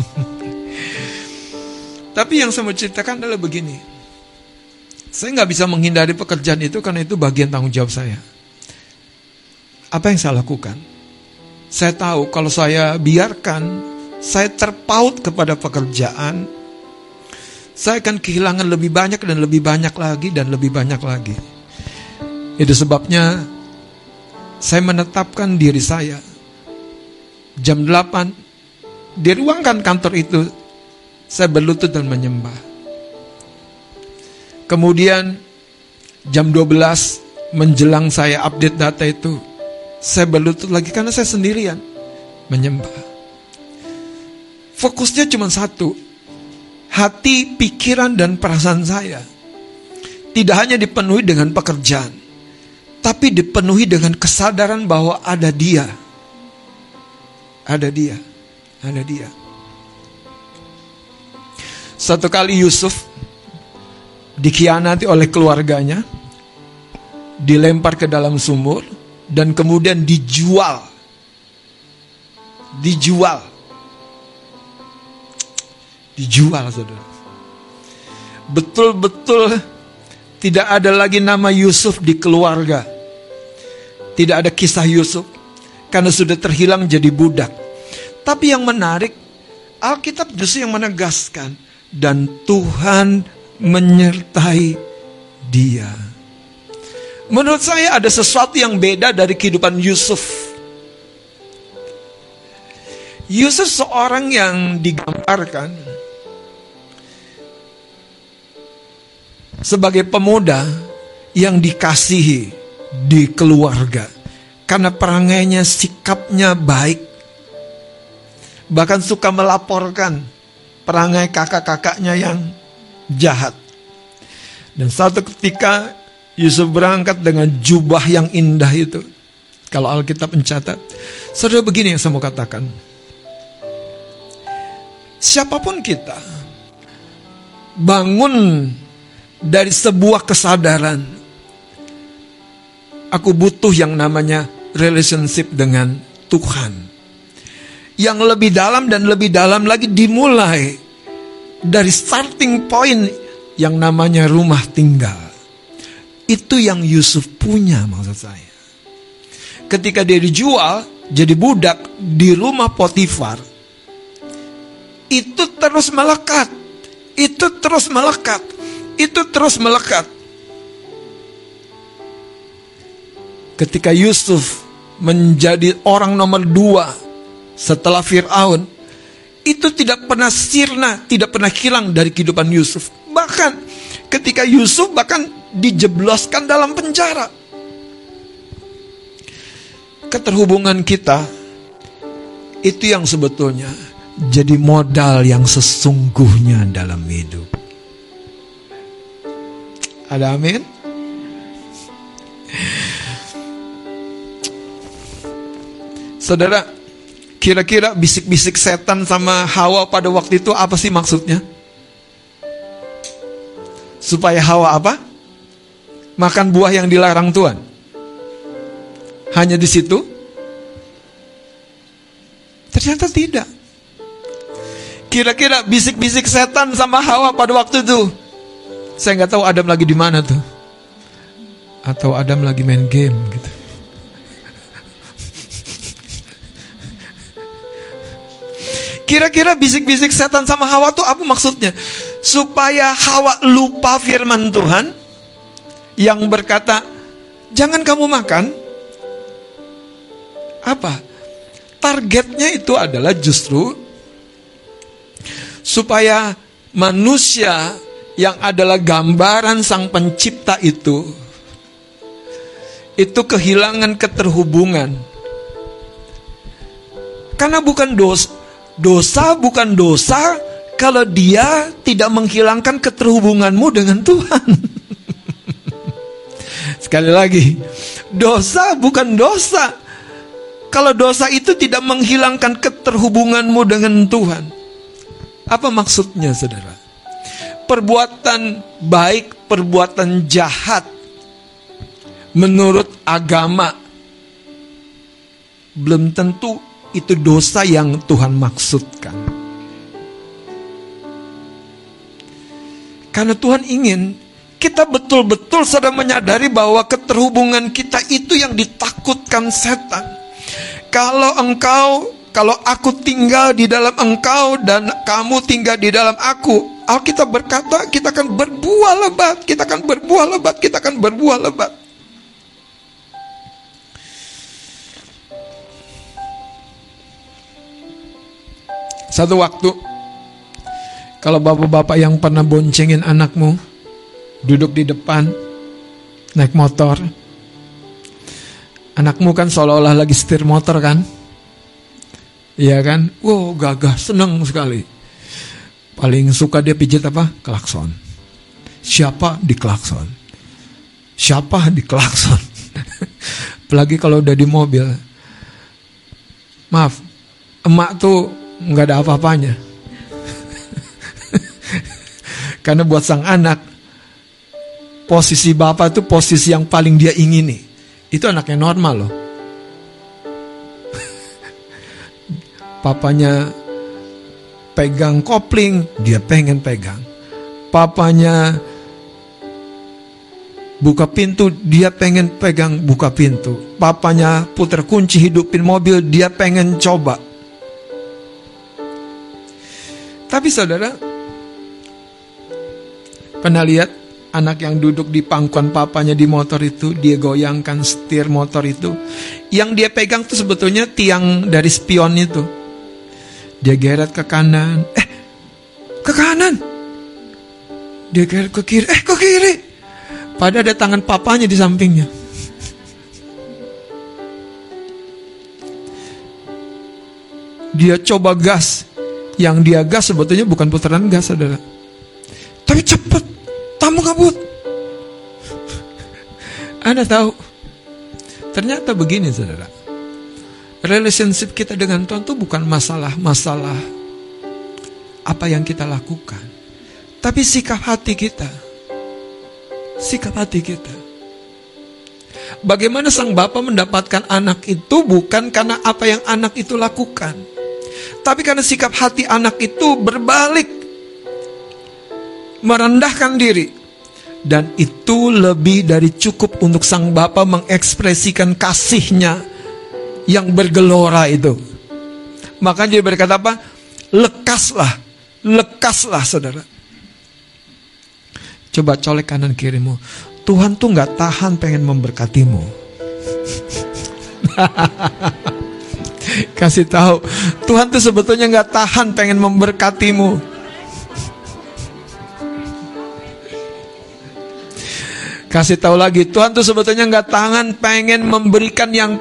Tapi yang saya mau ceritakan adalah begini. Saya nggak bisa menghindari pekerjaan itu karena itu bagian tanggung jawab saya. Apa yang saya lakukan? Saya tahu kalau saya biarkan saya terpaut kepada pekerjaan, saya akan kehilangan lebih banyak dan lebih banyak lagi dan lebih banyak lagi. Itu sebabnya saya menetapkan diri saya jam 8 di ruangan kantor itu saya berlutut dan menyembah. Kemudian jam 12 menjelang saya update data itu saya berlutut lagi karena saya sendirian menyembah. Fokusnya cuma satu. Hati, pikiran dan perasaan saya tidak hanya dipenuhi dengan pekerjaan, tapi dipenuhi dengan kesadaran bahwa ada Dia ada dia, ada dia. Satu kali Yusuf dikhianati oleh keluarganya, dilempar ke dalam sumur, dan kemudian dijual. Dijual. Dijual, saudara. Betul-betul tidak ada lagi nama Yusuf di keluarga. Tidak ada kisah Yusuf karena sudah terhilang jadi budak. Tapi yang menarik, Alkitab justru yang menegaskan dan Tuhan menyertai dia. Menurut saya ada sesuatu yang beda dari kehidupan Yusuf. Yusuf seorang yang digambarkan sebagai pemuda yang dikasihi di keluarga karena perangainya, sikapnya baik. Bahkan suka melaporkan perangai kakak-kakaknya yang jahat. Dan satu ketika Yusuf berangkat dengan jubah yang indah itu. Kalau Alkitab mencatat. Saudara begini yang saya mau katakan. Siapa pun kita. Bangun dari sebuah kesadaran. Aku butuh yang namanya relationship dengan Tuhan. Yang lebih dalam dan lebih dalam lagi dimulai dari starting point yang namanya rumah tinggal. Itu yang Yusuf punya maksud saya. Ketika dia dijual jadi budak di rumah Potifar, itu terus melekat. Itu terus melekat. Itu terus melekat. Ketika Yusuf menjadi orang nomor dua setelah Fir'aun, itu tidak pernah sirna, tidak pernah hilang dari kehidupan Yusuf. Bahkan ketika Yusuf bahkan dijebloskan dalam penjara. Keterhubungan kita itu yang sebetulnya jadi modal yang sesungguhnya dalam hidup. Ada amin? Saudara, kira-kira bisik-bisik setan sama Hawa pada waktu itu apa sih maksudnya? Supaya Hawa apa? Makan buah yang dilarang Tuhan. Hanya di situ? Ternyata tidak. Kira-kira bisik-bisik setan sama Hawa pada waktu itu. Saya nggak tahu Adam lagi di mana tuh. Atau Adam lagi main game gitu. Kira-kira bisik-bisik setan sama Hawa tuh apa maksudnya? Supaya Hawa lupa firman Tuhan yang berkata, "Jangan kamu makan." Apa? Targetnya itu adalah justru supaya manusia yang adalah gambaran sang pencipta itu itu kehilangan keterhubungan. Karena bukan dosa Dosa bukan dosa kalau dia tidak menghilangkan keterhubunganmu dengan Tuhan. Sekali lagi, dosa bukan dosa kalau dosa itu tidak menghilangkan keterhubunganmu dengan Tuhan. Apa maksudnya, saudara? Perbuatan baik, perbuatan jahat menurut agama belum tentu itu dosa yang Tuhan maksudkan. Karena Tuhan ingin kita betul-betul sedang menyadari bahwa keterhubungan kita itu yang ditakutkan setan. Kalau engkau, kalau aku tinggal di dalam engkau dan kamu tinggal di dalam aku, Alkitab berkata kita akan berbuah lebat, kita akan berbuah lebat, kita akan berbuah lebat. Satu waktu kalau bapak-bapak yang pernah boncengin anakmu duduk di depan naik motor anakmu kan seolah-olah lagi setir motor kan? Iya kan? Wow gagah seneng sekali. Paling suka dia pijit apa? Klakson. Siapa? Di klakson. Siapa? Di klakson. Apalagi kalau udah di mobil. Maaf emak tuh nggak ada apa-apanya. Karena buat sang anak, posisi bapak itu posisi yang paling dia ingini. Itu anaknya normal loh. Papanya pegang kopling, dia pengen pegang. Papanya buka pintu, dia pengen pegang buka pintu. Papanya putar kunci hidupin mobil, dia pengen coba. Tapi saudara, pernah lihat anak yang duduk di pangkuan papanya di motor itu, dia goyangkan setir motor itu. Yang dia pegang tuh sebetulnya tiang dari spion itu. Dia geret ke kanan, eh ke kanan. Dia geret ke kiri, eh ke kiri. Padahal ada tangan papanya di sampingnya. Dia coba gas, yang dia gas sebetulnya bukan putaran gas saudara. Tapi cepat, tamu kabut. Anda tahu, ternyata begini saudara. Relationship kita dengan Tuhan itu bukan masalah-masalah apa yang kita lakukan. Tapi sikap hati kita. Sikap hati kita. Bagaimana sang bapak mendapatkan anak itu bukan karena apa yang anak itu lakukan tapi karena sikap hati anak itu berbalik. Merendahkan diri. Dan itu lebih dari cukup untuk sang bapak mengekspresikan kasihnya yang bergelora itu. Maka dia berkata apa? Lekaslah, lekaslah saudara. Coba colek kanan kirimu. Tuhan tuh nggak tahan pengen memberkatimu. Kasih tahu, Tuhan tuh sebetulnya nggak tahan pengen memberkatimu. Kasih tahu lagi, Tuhan tuh sebetulnya nggak tahan pengen memberikan yang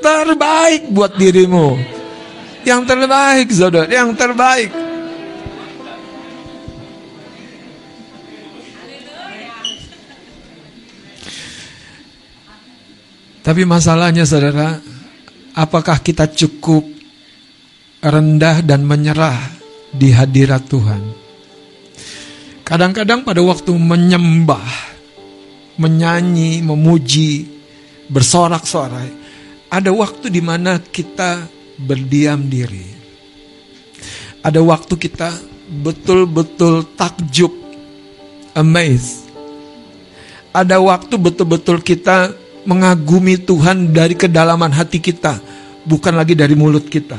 terbaik buat dirimu. Yang terbaik, saudara, yang terbaik. Tapi masalahnya saudara, Apakah kita cukup rendah dan menyerah di hadirat Tuhan? Kadang-kadang pada waktu menyembah, menyanyi, memuji, bersorak-sorai, Ada waktu di mana kita berdiam diri. Ada waktu kita betul-betul takjub, amazed. Ada waktu betul-betul kita mengagumi Tuhan dari kedalaman hati kita, bukan lagi dari mulut kita.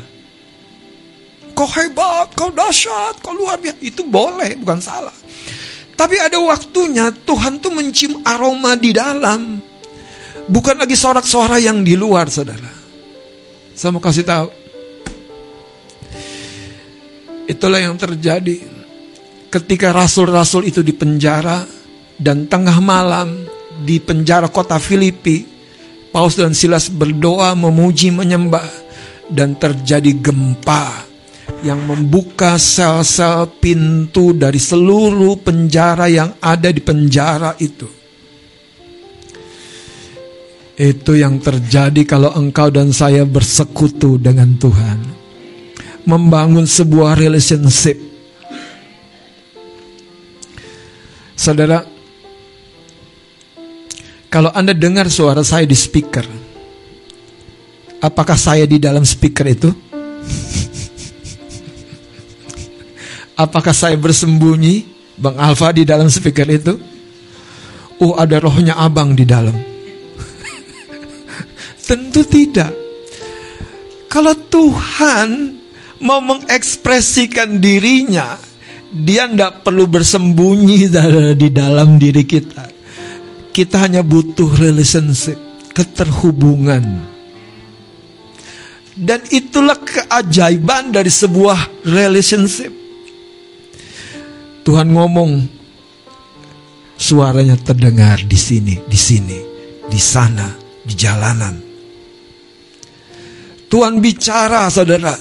Kau hebat, kau dahsyat, kau luar biasa. Itu boleh, bukan salah. Tapi ada waktunya Tuhan tuh mencium aroma di dalam. Bukan lagi sorak-suara yang di luar, saudara. Saya mau kasih tahu. Itulah yang terjadi ketika rasul-rasul itu dipenjara dan tengah malam di penjara kota Filipi, Paulus dan Silas berdoa memuji menyembah dan terjadi gempa yang membuka sel-sel pintu dari seluruh penjara yang ada di penjara itu. Itu yang terjadi kalau engkau dan saya bersekutu dengan Tuhan. Membangun sebuah relationship. Saudara, kalau Anda dengar suara saya di speaker, apakah saya di dalam speaker itu? Apakah saya bersembunyi, Bang Alfa di dalam speaker itu? Oh, ada rohnya abang di dalam. Tentu tidak. Kalau Tuhan mau mengekspresikan dirinya, dia tidak perlu bersembunyi di dalam diri kita. Kita hanya butuh relationship, keterhubungan. Dan itulah keajaiban dari sebuah relationship. Tuhan ngomong, suaranya terdengar di sini, di sini, di sana, di jalanan. Tuhan bicara, saudara,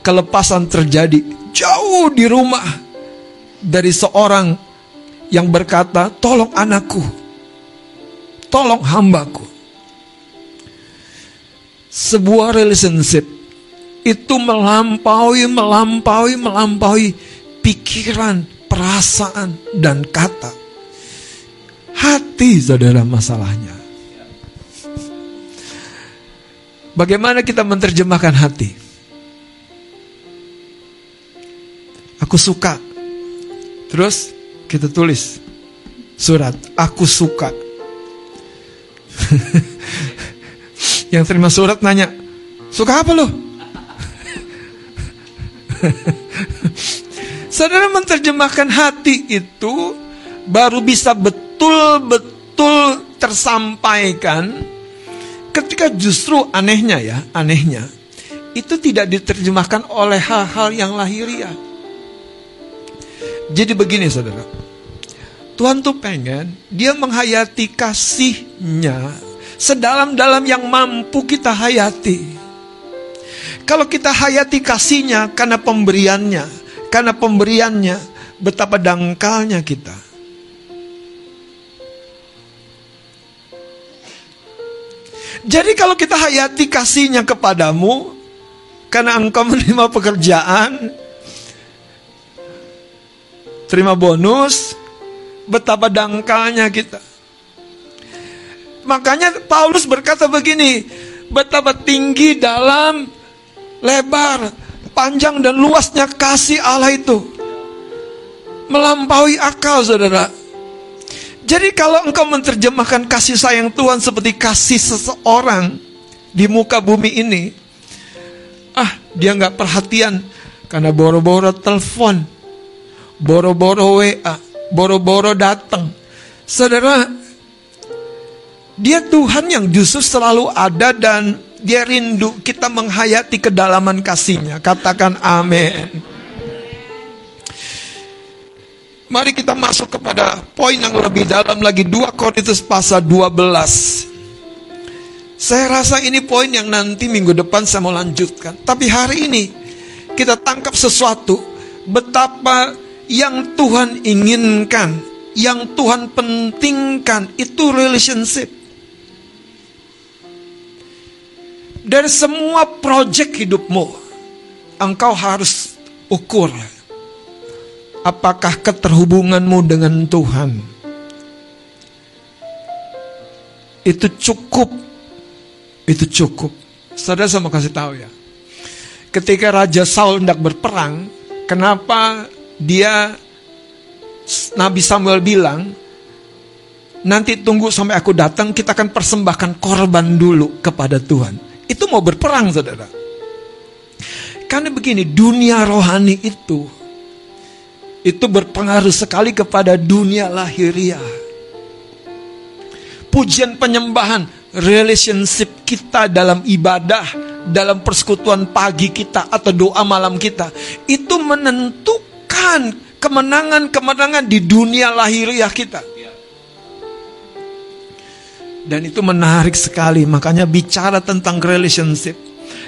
kelepasan terjadi jauh di rumah dari seorang yang berkata, "Tolong anakku, tolong hambaku." Sebuah relationship itu melampaui, melampaui, melampaui pikiran, perasaan, dan kata. Hati, saudara, masalahnya. Bagaimana kita menerjemahkan hati? Aku suka. Terus kita tulis surat, aku suka. Yang terima surat nanya, suka apa lo? Saudara menerjemahkan hati itu baru bisa betul-betul tersampaikan ketika justru anehnya ya, anehnya itu tidak diterjemahkan oleh hal-hal yang lahiriah. Jadi begini saudara, Tuhan tuh pengen dia menghayati kasihnya sedalam-dalam yang mampu kita hayati. Kalau kita hayati kasihnya karena pemberiannya, karena pemberiannya, betapa dangkalnya kita. Jadi kalau kita hayati kasihnya kepadamu, karena engkau menerima pekerjaan, terima bonus, betapa dangkalnya kita. Makanya Paulus berkata begini, betapa tinggi dalam lebar panjang dan luasnya kasih Allah itu melampaui akal saudara. Jadi kalau engkau menerjemahkan kasih sayang Tuhan seperti kasih seseorang di muka bumi ini, ah dia nggak perhatian karena boro-boro telepon, boro-boro WA, boro-boro datang. Saudara, dia Tuhan yang justru selalu ada dan dia rindu kita menghayati kedalaman kasihnya. Katakan amin. Mari kita masuk kepada poin yang lebih dalam lagi 2 Korintus pasal 12. Saya rasa ini poin yang nanti minggu depan saya mau lanjutkan. Tapi hari ini kita tangkap sesuatu betapa yang Tuhan inginkan, yang Tuhan pentingkan itu relationship. Dari semua proyek hidupmu, engkau harus ukur apakah keterhubunganmu dengan Tuhan itu cukup itu cukup. Saudara saya mau kasih tahu ya. Ketika Raja Saul hendak berperang, kenapa dia Nabi Samuel bilang, nanti tunggu sampai aku datang, kita akan persembahkan korban dulu kepada Tuhan. Itu mau berperang, saudara. Karena begini, dunia rohani itu itu berpengaruh sekali kepada dunia lahiriah. Pujian penyembahan, relationship kita dalam ibadah, dalam persekutuan pagi kita atau doa malam kita, itu menentukan kemenangan-kemenangan di dunia lahiriah kita. Dan itu menarik sekali, makanya bicara tentang relationship.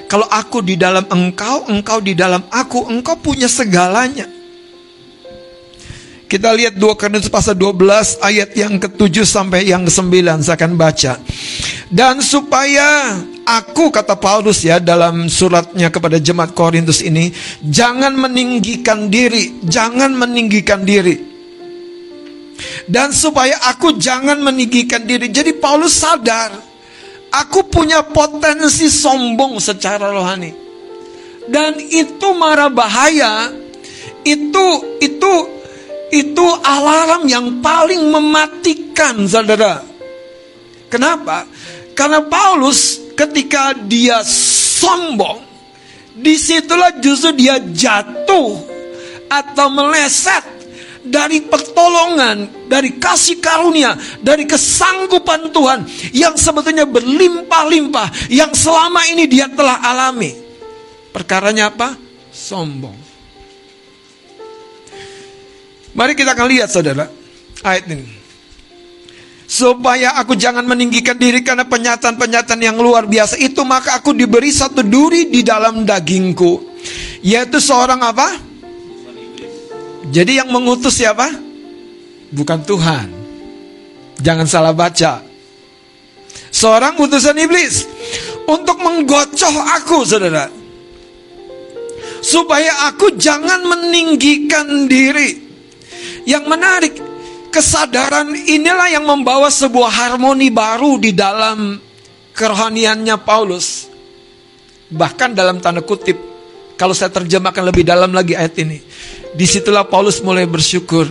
Kalau aku di dalam engkau, engkau di dalam aku, engkau punya segalanya. Kita lihat 2 Korintus pasal 12 ayat yang ke-7 sampai yang ke-9 saya akan baca. Dan supaya aku kata Paulus ya dalam suratnya kepada jemaat Korintus ini, jangan meninggikan diri, jangan meninggikan diri. Dan supaya aku jangan meninggikan diri. Jadi Paulus sadar, aku punya potensi sombong secara rohani. Dan itu marah bahaya. Itu itu itu alarm yang paling mematikan, saudara. Kenapa? Karena Paulus ketika dia sombong, di situlah justru dia jatuh atau meleset dari pertolongan, dari kasih karunia, dari kesanggupan Tuhan yang sebetulnya berlimpah-limpah, yang selama ini dia telah alami. Perkaranya apa? Sombong. Mari kita akan lihat saudara ayat ini. Supaya aku jangan meninggikan diri karena penyataan-penyataan yang luar biasa itu maka aku diberi satu duri di dalam dagingku yaitu seorang apa? Jadi yang mengutus siapa? Bukan Tuhan. Jangan salah baca. Seorang utusan iblis untuk menggocoh aku, saudara. Supaya aku jangan meninggikan diri. Yang menarik, kesadaran inilah yang membawa sebuah harmoni baru di dalam kerohaniannya Paulus. Bahkan dalam tanda kutip, kalau saya terjemahkan lebih dalam lagi ayat ini. Di situlah Paulus mulai bersyukur.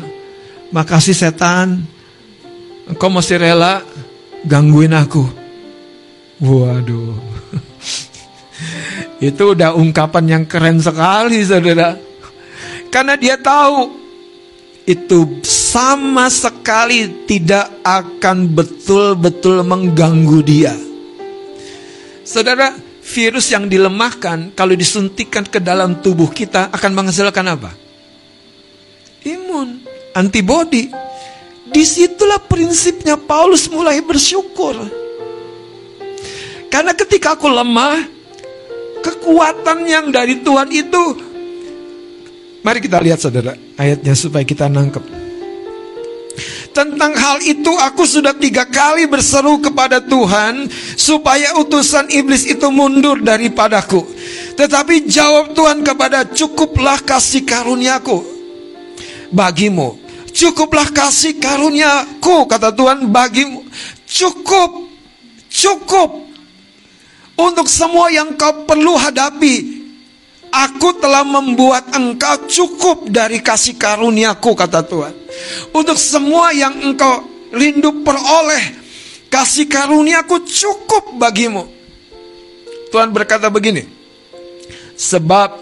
Makasih setan, engkau masih rela gangguin aku. Waduh. Itu udah ungkapan yang keren sekali saudara. Karena dia tahu itu sama sekali tidak akan betul-betul mengganggu dia. Saudara, virus yang dilemahkan kalau disuntikkan ke dalam tubuh kita akan menghasilkan apa? Imun, antibodi. Di situlah prinsipnya Paulus mulai bersyukur. Karena ketika aku lemah, kekuatan yang dari Tuhan itu Mari kita lihat saudara ayatnya supaya kita nangkep. Tentang hal itu aku sudah tiga kali berseru kepada Tuhan supaya utusan iblis itu mundur daripadaku. Tetapi jawab Tuhan kepada cukuplah kasih karuniaku bagimu. Cukuplah kasih karuniaku kata Tuhan bagimu. Cukup, cukup untuk semua yang kau perlu hadapi Aku telah membuat engkau cukup dari kasih karuniaku kata Tuhan. Untuk semua yang engkau rindu peroleh, kasih karuniaku cukup bagimu. Tuhan berkata begini, sebab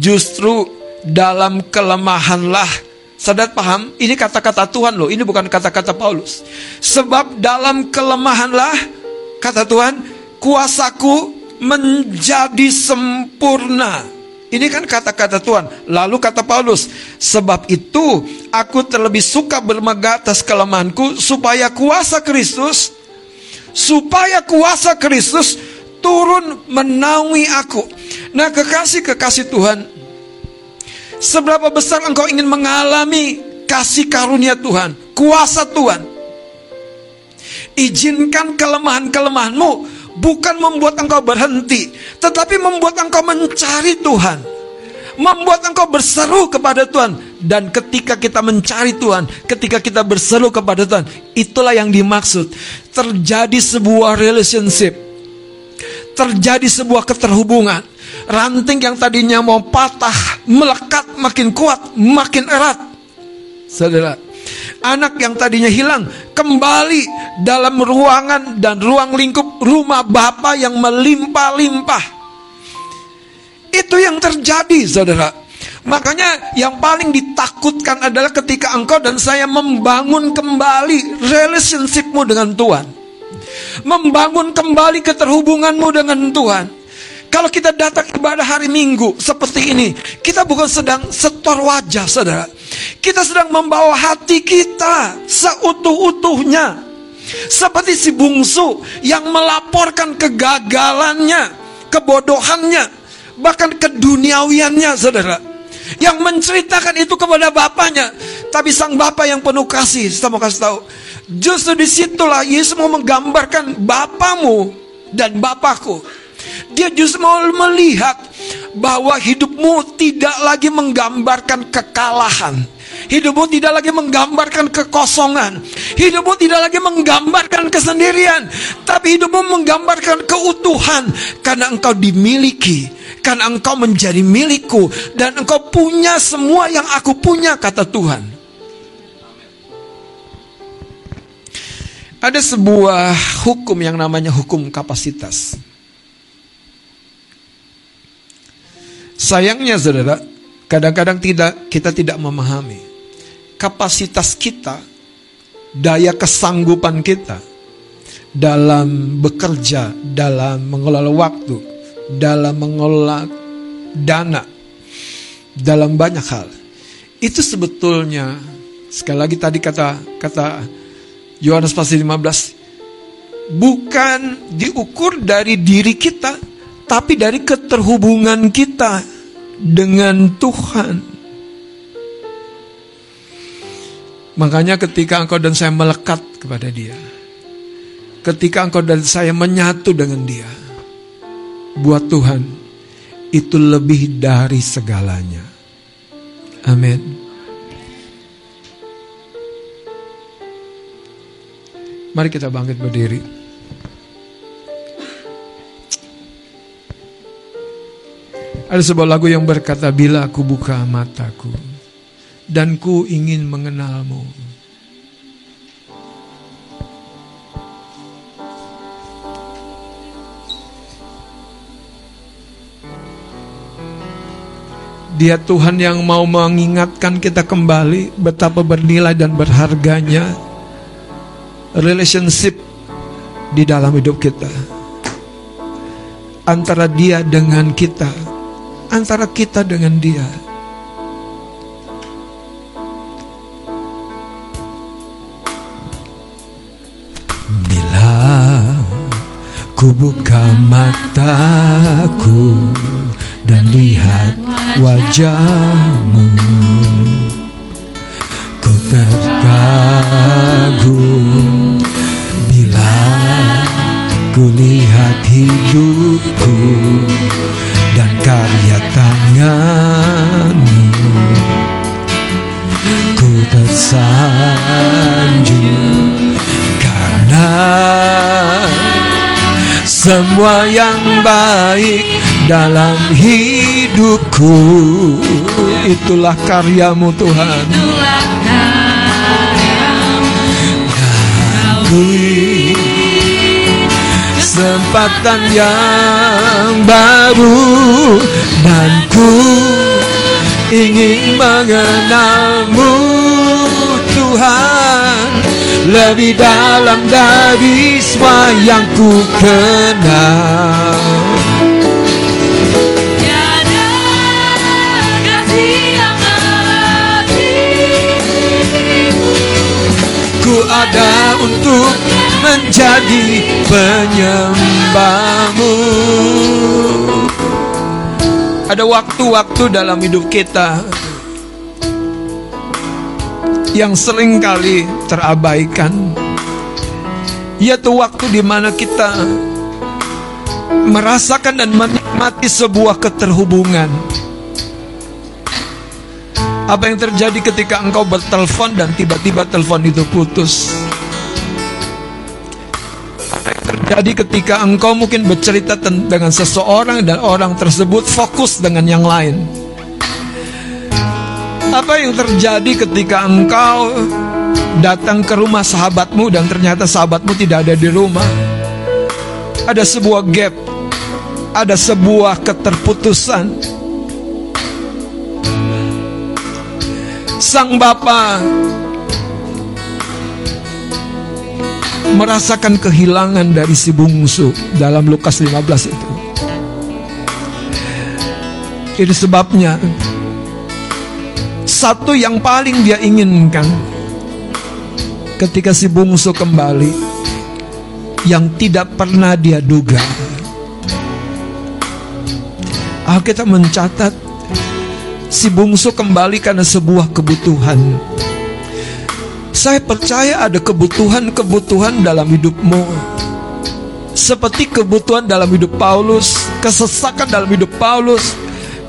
justru dalam kelemahanlah Sadat paham? Ini kata-kata Tuhan loh, ini bukan kata-kata Paulus. Sebab dalam kelemahanlah, kata Tuhan, kuasaku menjadi sempurna. Ini kan kata-kata Tuhan. Lalu kata Paulus, sebab itu aku terlebih suka bermegah atas kelemahanku supaya kuasa Kristus supaya kuasa Kristus turun menaungi aku. Nah, kekasih-kekasih Tuhan, seberapa besar engkau ingin mengalami kasih karunia Tuhan, kuasa Tuhan? Izinkan kelemahan-kelemahanmu bukan membuat engkau berhenti, tetapi membuat engkau mencari Tuhan. Membuat engkau berseru kepada Tuhan dan ketika kita mencari Tuhan, ketika kita berseru kepada Tuhan, itulah yang dimaksud. Terjadi sebuah relationship terjadi sebuah keterhubungan. Ranting yang tadinya mau patah, melekat makin kuat, makin erat. Saudara, anak yang tadinya hilang kembali dalam ruangan dan ruang lingkup rumah Bapa yang melimpah-limpah. Itu yang terjadi, saudara. Makanya yang paling ditakutkan adalah ketika engkau dan saya membangun kembali relationshipmu dengan Tuhan. Membangun kembali keterhubunganmu dengan Tuhan. Kalau kita datang ibadah hari Minggu seperti ini, kita bukan sedang setor wajah, saudara. Kita sedang membawa hati kita seutuh-utuhnya. Seperti si bungsu yang melaporkan kegagalannya, kebodohannya, bahkan keduniawiannya, saudara. Yang menceritakan itu kepada bapaknya. Tapi sang bapak yang penuh kasih, saya mau kasih tahu. Justru di situlah Yesus mau menggambarkan bapamu dan bapakku. Dia justru mau melihat bahwa hidupmu tidak lagi menggambarkan kekalahan. Hidupmu tidak lagi menggambarkan kekosongan. Hidupmu tidak lagi menggambarkan kesendirian. Tapi hidupmu menggambarkan keutuhan. Karena engkau dimiliki. Karena engkau menjadi milikku. Dan engkau punya semua yang aku punya, kata Tuhan. Ada sebuah hukum yang namanya hukum kapasitas. Sayangnya saudara, kadang-kadang tidak kita tidak memahami kapasitas kita, daya kesanggupan kita dalam bekerja, dalam mengelola waktu, dalam mengelola dana, dalam banyak hal. Itu sebetulnya sekali lagi tadi kata kata Yohanes pasal 15 bukan diukur dari diri kita tapi dari keterhubungan kita dengan Tuhan. Makanya ketika engkau dan saya melekat kepada dia. Ketika engkau dan saya menyatu dengan dia. Buat Tuhan. Itu lebih dari segalanya. Amin. Mari kita bangkit berdiri. Ada sebuah lagu yang berkata, Bila aku buka mataku, dan ku ingin mengenalmu. Dia Tuhan yang mau mengingatkan kita kembali betapa bernilai dan berharganya relationship di dalam hidup kita. Antara dia dengan kita, antara kita dengan dia. Bila ku buka mataku dan lihat wajahmu Ku terkagum bila ku lihat hidupku dan karya tanganmu. Ku tersanjung karena semua yang baik dalam hidupku. Itulah karyamu Tuhan. Akui kesempatan yang baru. Dan ku ingin mengenalmu Tuhan. Lebih dalam dari semua yang ku kenal. Ada untuk menjadi penyembahmu. Ada waktu-waktu dalam hidup kita yang sering kali terabaikan. Yaitu waktu di mana kita merasakan dan menikmati sebuah keterhubungan. Apa yang terjadi ketika engkau bertelepon dan tiba-tiba telepon itu putus? Terjadi ketika engkau mungkin bercerita dengan seseorang dan orang tersebut fokus dengan yang lain? Apa yang terjadi ketika engkau datang ke rumah sahabatmu dan ternyata sahabatmu tidak ada di rumah? Ada sebuah gap, ada sebuah keterputusan. Sang Bapa merasakan kehilangan dari si bungsu dalam Lukas 15 itu. Itu sebabnya satu yang paling dia inginkan ketika si bungsu kembali yang tidak pernah dia duga. Alkitab mencatat si bungsu kembali karena sebuah kebutuhan. Saya percaya ada kebutuhan-kebutuhan dalam hidupmu. Seperti kebutuhan dalam hidup Paulus, kesesakan dalam hidup Paulus.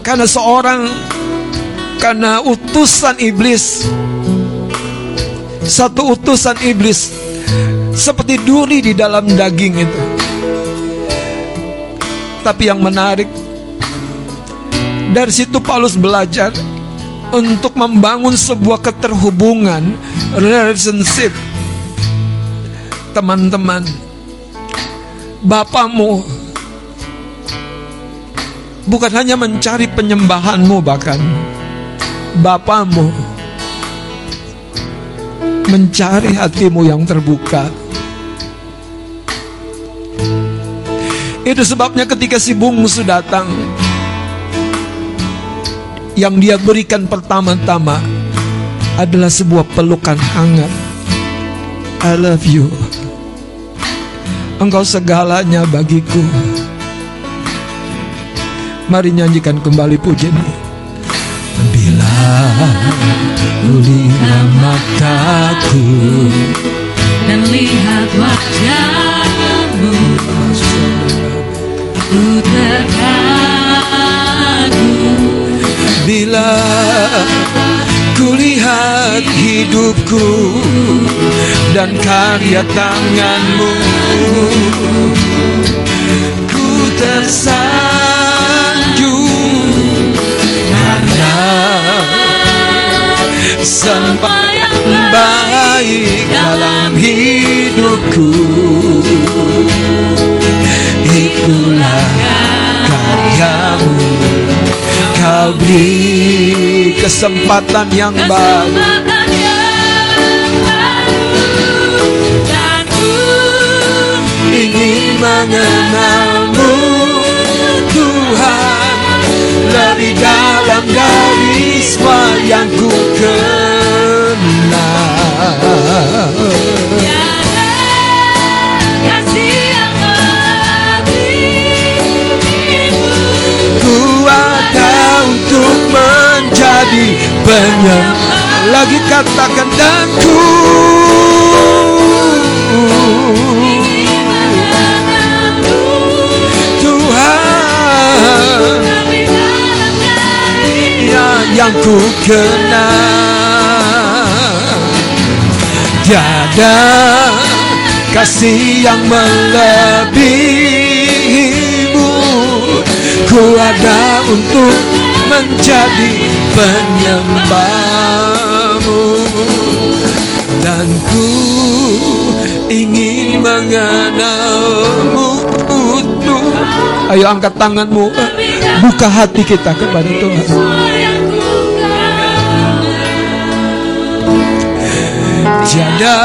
Karena seorang, karena utusan iblis. Satu utusan iblis. Seperti duri di dalam daging itu. Tapi yang menarik, dari situ Paulus belajar untuk membangun sebuah keterhubungan relationship. Teman-teman bapamu bukan hanya mencari penyembahanmu bahkan bapamu mencari hatimu yang terbuka. Itu sebabnya ketika si bungsu datang yang dia berikan pertama-tama adalah sebuah pelukan hangat. I love you. Engkau segalanya bagiku. Mari nyanyikan kembali pujian ini. Bila ulila mataku dan lihat wajahmu Ku terkagum Bila kulihat hidupku dan karya tanganmu Ku tersanjung karena sempat yang baik dalam hidupku. Itulah karyamu Kau beri kesempatan yang baru. Dan ku Ingin mengenalmu Tuhan. Lebih dalam dari semua yang ku kenal. Tiada menjadi penyem Lagi katakan dan ku Tuhan Lebih dalam dari ya, yang ku kenal. Tiada kasih yang melebihimu. Ku ada untuk menjadi penyembahmu. Dan ku ingin mengenalmu Ayo angkat tanganmu Buka hati kita kepada Tuhan. Tiada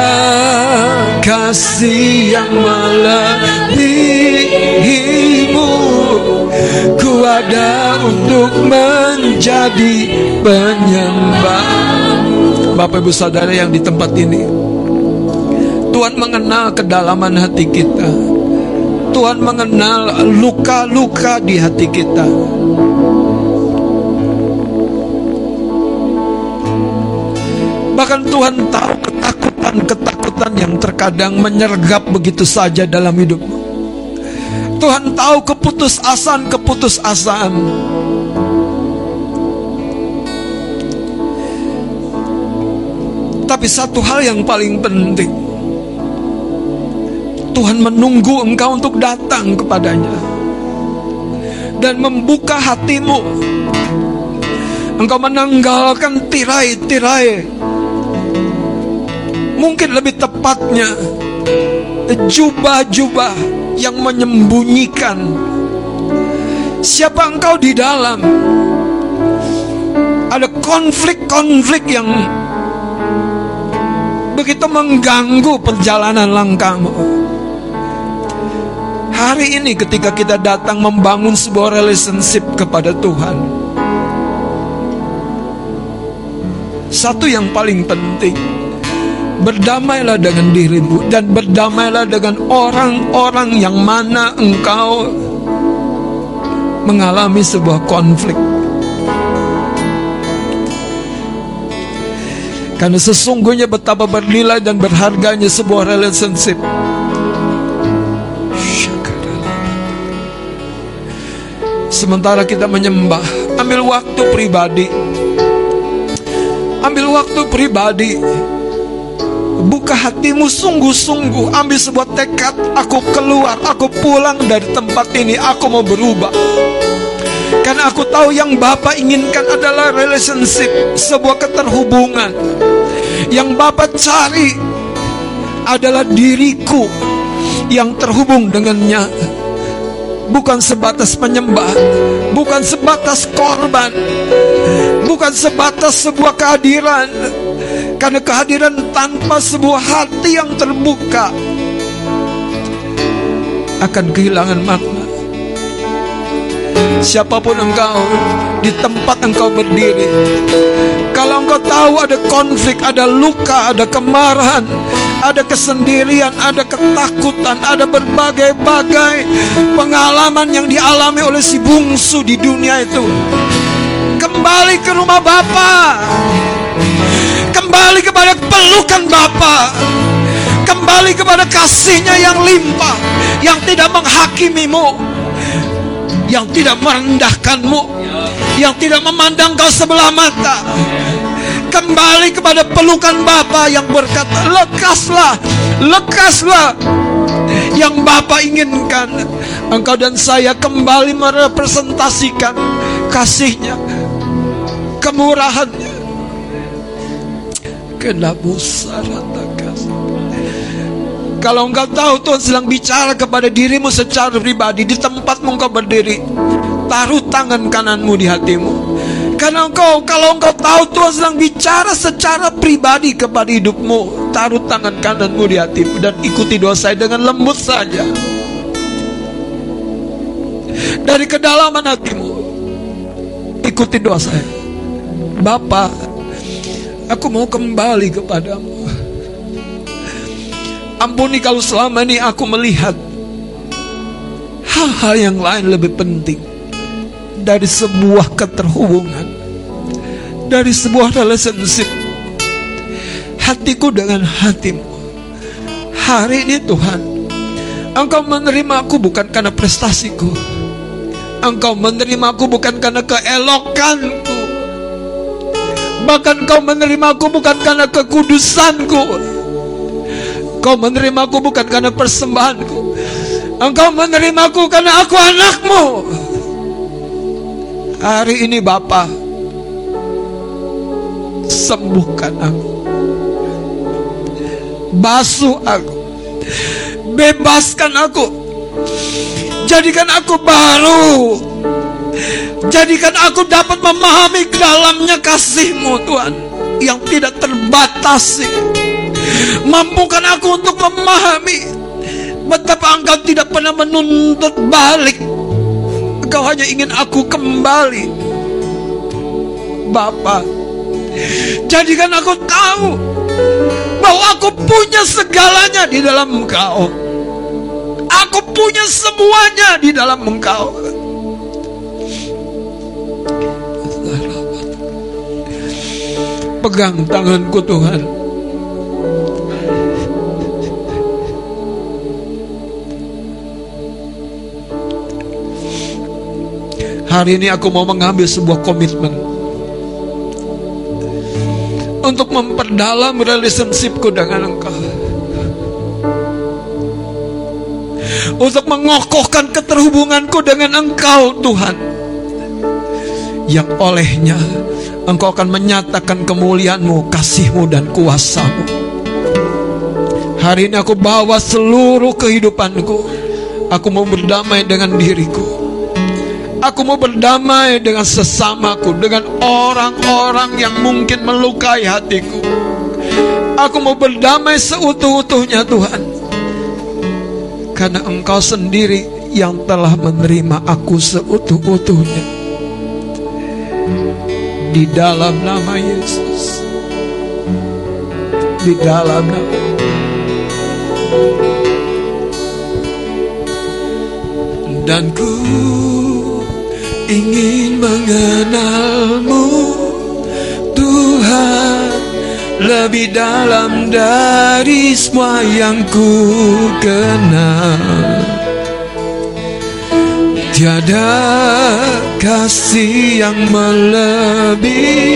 kasih yang melebihimu Ku ada untuk menjadi penyembah. Bapak ibu saudara yang di tempat ini Tuhan mengenal kedalaman hati kita. Tuhan mengenal luka-luka di hati kita. Bahkan Tuhan tahu ketakutan-ketakutan yang terkadang menyergap begitu saja dalam hidupmu. Tuhan tahu keputusasaan-keputusasaan. Tapi satu hal yang paling penting. Tuhan menunggu engkau untuk datang kepadanya dan membuka hatimu. Engkau menanggalkan tirai-tirai. Mungkin lebih tepatnya jubah-jubah yang menyembunyikan siapa engkau di dalam. Ada konflik-konflik yang begitu mengganggu perjalanan langkahmu. Hari ini ketika kita datang membangun sebuah relationship kepada Tuhan Satu yang paling penting Berdamailah dengan dirimu Dan berdamailah dengan orang-orang yang mana engkau Mengalami sebuah konflik Karena sesungguhnya betapa bernilai dan berharganya sebuah relationship Sementara kita menyembah, ambil waktu pribadi. Ambil waktu pribadi. Buka hatimu sungguh-sungguh, ambil sebuah tekad, aku keluar, aku pulang dari tempat ini, aku mau berubah. Karena aku tahu yang Bapak inginkan adalah relationship, sebuah keterhubungan. Yang Bapak cari adalah diriku yang terhubung dengannya bukan sebatas penyembah, bukan sebatas korban, bukan sebatas sebuah kehadiran. Karena kehadiran tanpa sebuah hati yang terbuka akan kehilangan makna. Siapa pun engkau di tempat engkau berdiri Kalau engkau tahu ada konflik, ada luka, ada kemarahan Ada kesendirian, ada ketakutan Ada berbagai-bagai pengalaman yang dialami oleh si bungsu di dunia itu. Kembali ke rumah Bapa. Kembali kepada pelukan Bapa. Kembali kepada kasihnya yang limpah Yang tidak menghakimimu yang tidak merendahkanmu, yang tidak memandang kau sebelah mata. Kembali kepada pelukan Bapa yang berkata, lekaslah, lekaslah. Yang Bapa inginkan, engkau dan saya kembali merepresentasikan kasihnya, kemurahannya. Kenapa kalau engkau tahu Tuhan sedang bicara kepada dirimu secara pribadi di tempatmu engkau berdiri, taruh tangan kananmu di hatimu. Karena engkau, kalau engkau tahu Tuhan sedang bicara secara pribadi kepada hidupmu, taruh tangan kananmu di hatimu dan ikuti doa saya dengan lembut saja. Dari kedalaman hatimu, ikuti doa saya. Bapak, aku mau kembali kepadamu. Ampuni kalau selama ini aku melihat hal-hal yang lain lebih penting dari sebuah keterhubungan, dari sebuah relationship. Hatiku dengan hatimu. Hari ini Tuhan, Engkau menerima aku bukan karena prestasiku. Engkau menerima aku bukan karena keelokanku. Bahkan Engkau menerima aku bukan karena kekudusanku. Engkau menerimaku bukan karena persembahanku Engkau menerimaku karena aku anakmu Hari ini Bapa Sembuhkan aku. Basuh aku. Bebaskan aku. Jadikan aku baru. Jadikan aku dapat memahami dalamnya kasihmu Tuhan Yang tidak terbatasi Mampukan aku untuk memahami Betapa engkau tidak pernah menuntut balik Engkau hanya ingin aku kembali. Bapa Jadikan aku tahu Bahwa aku punya segalanya di dalam engkau. Aku punya semuanya di dalam engkau. Pegang tanganku Tuhan Hari ini aku mau mengambil sebuah komitmen Untuk memperdalam relationshipku dengan engkau untuk mengokohkan keterhubunganku dengan Engkau Tuhan yang olehnya Engkau akan menyatakan kemuliaanmu, kasihmu dan kuasamu. Hari ini aku bawa seluruh kehidupanku. Aku mau berdamai dengan diriku. Aku mau berdamai dengan sesamaku, dengan orang-orang yang mungkin melukai hatiku. Aku mau berdamai seutuh-utuhnya Tuhan. Karena Engkau sendiri yang telah menerima aku seutuh-utuhnya. Di dalam nama Yesus. Di dalam nama Dan ku ingin mengenalmu. Tuhan Lebih dalam dari semua yang ku kenal. Tiada kasih yang melebihimu.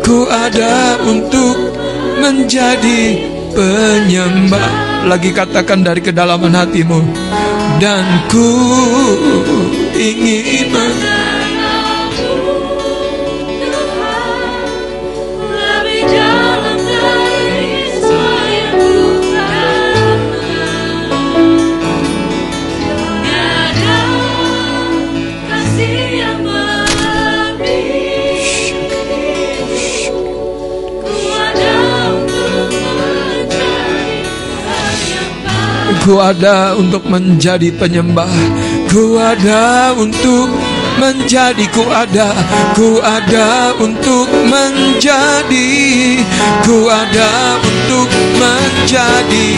Ku ada untuk menjadi penyembah. Lagi katakan dari kedalaman hatimu Dan ku ingin Ku ada untuk menjadi penyembah. Ku ada untuk menjadi Ku ada. Ku ada untuk menjadi. Ku ada untuk menjadi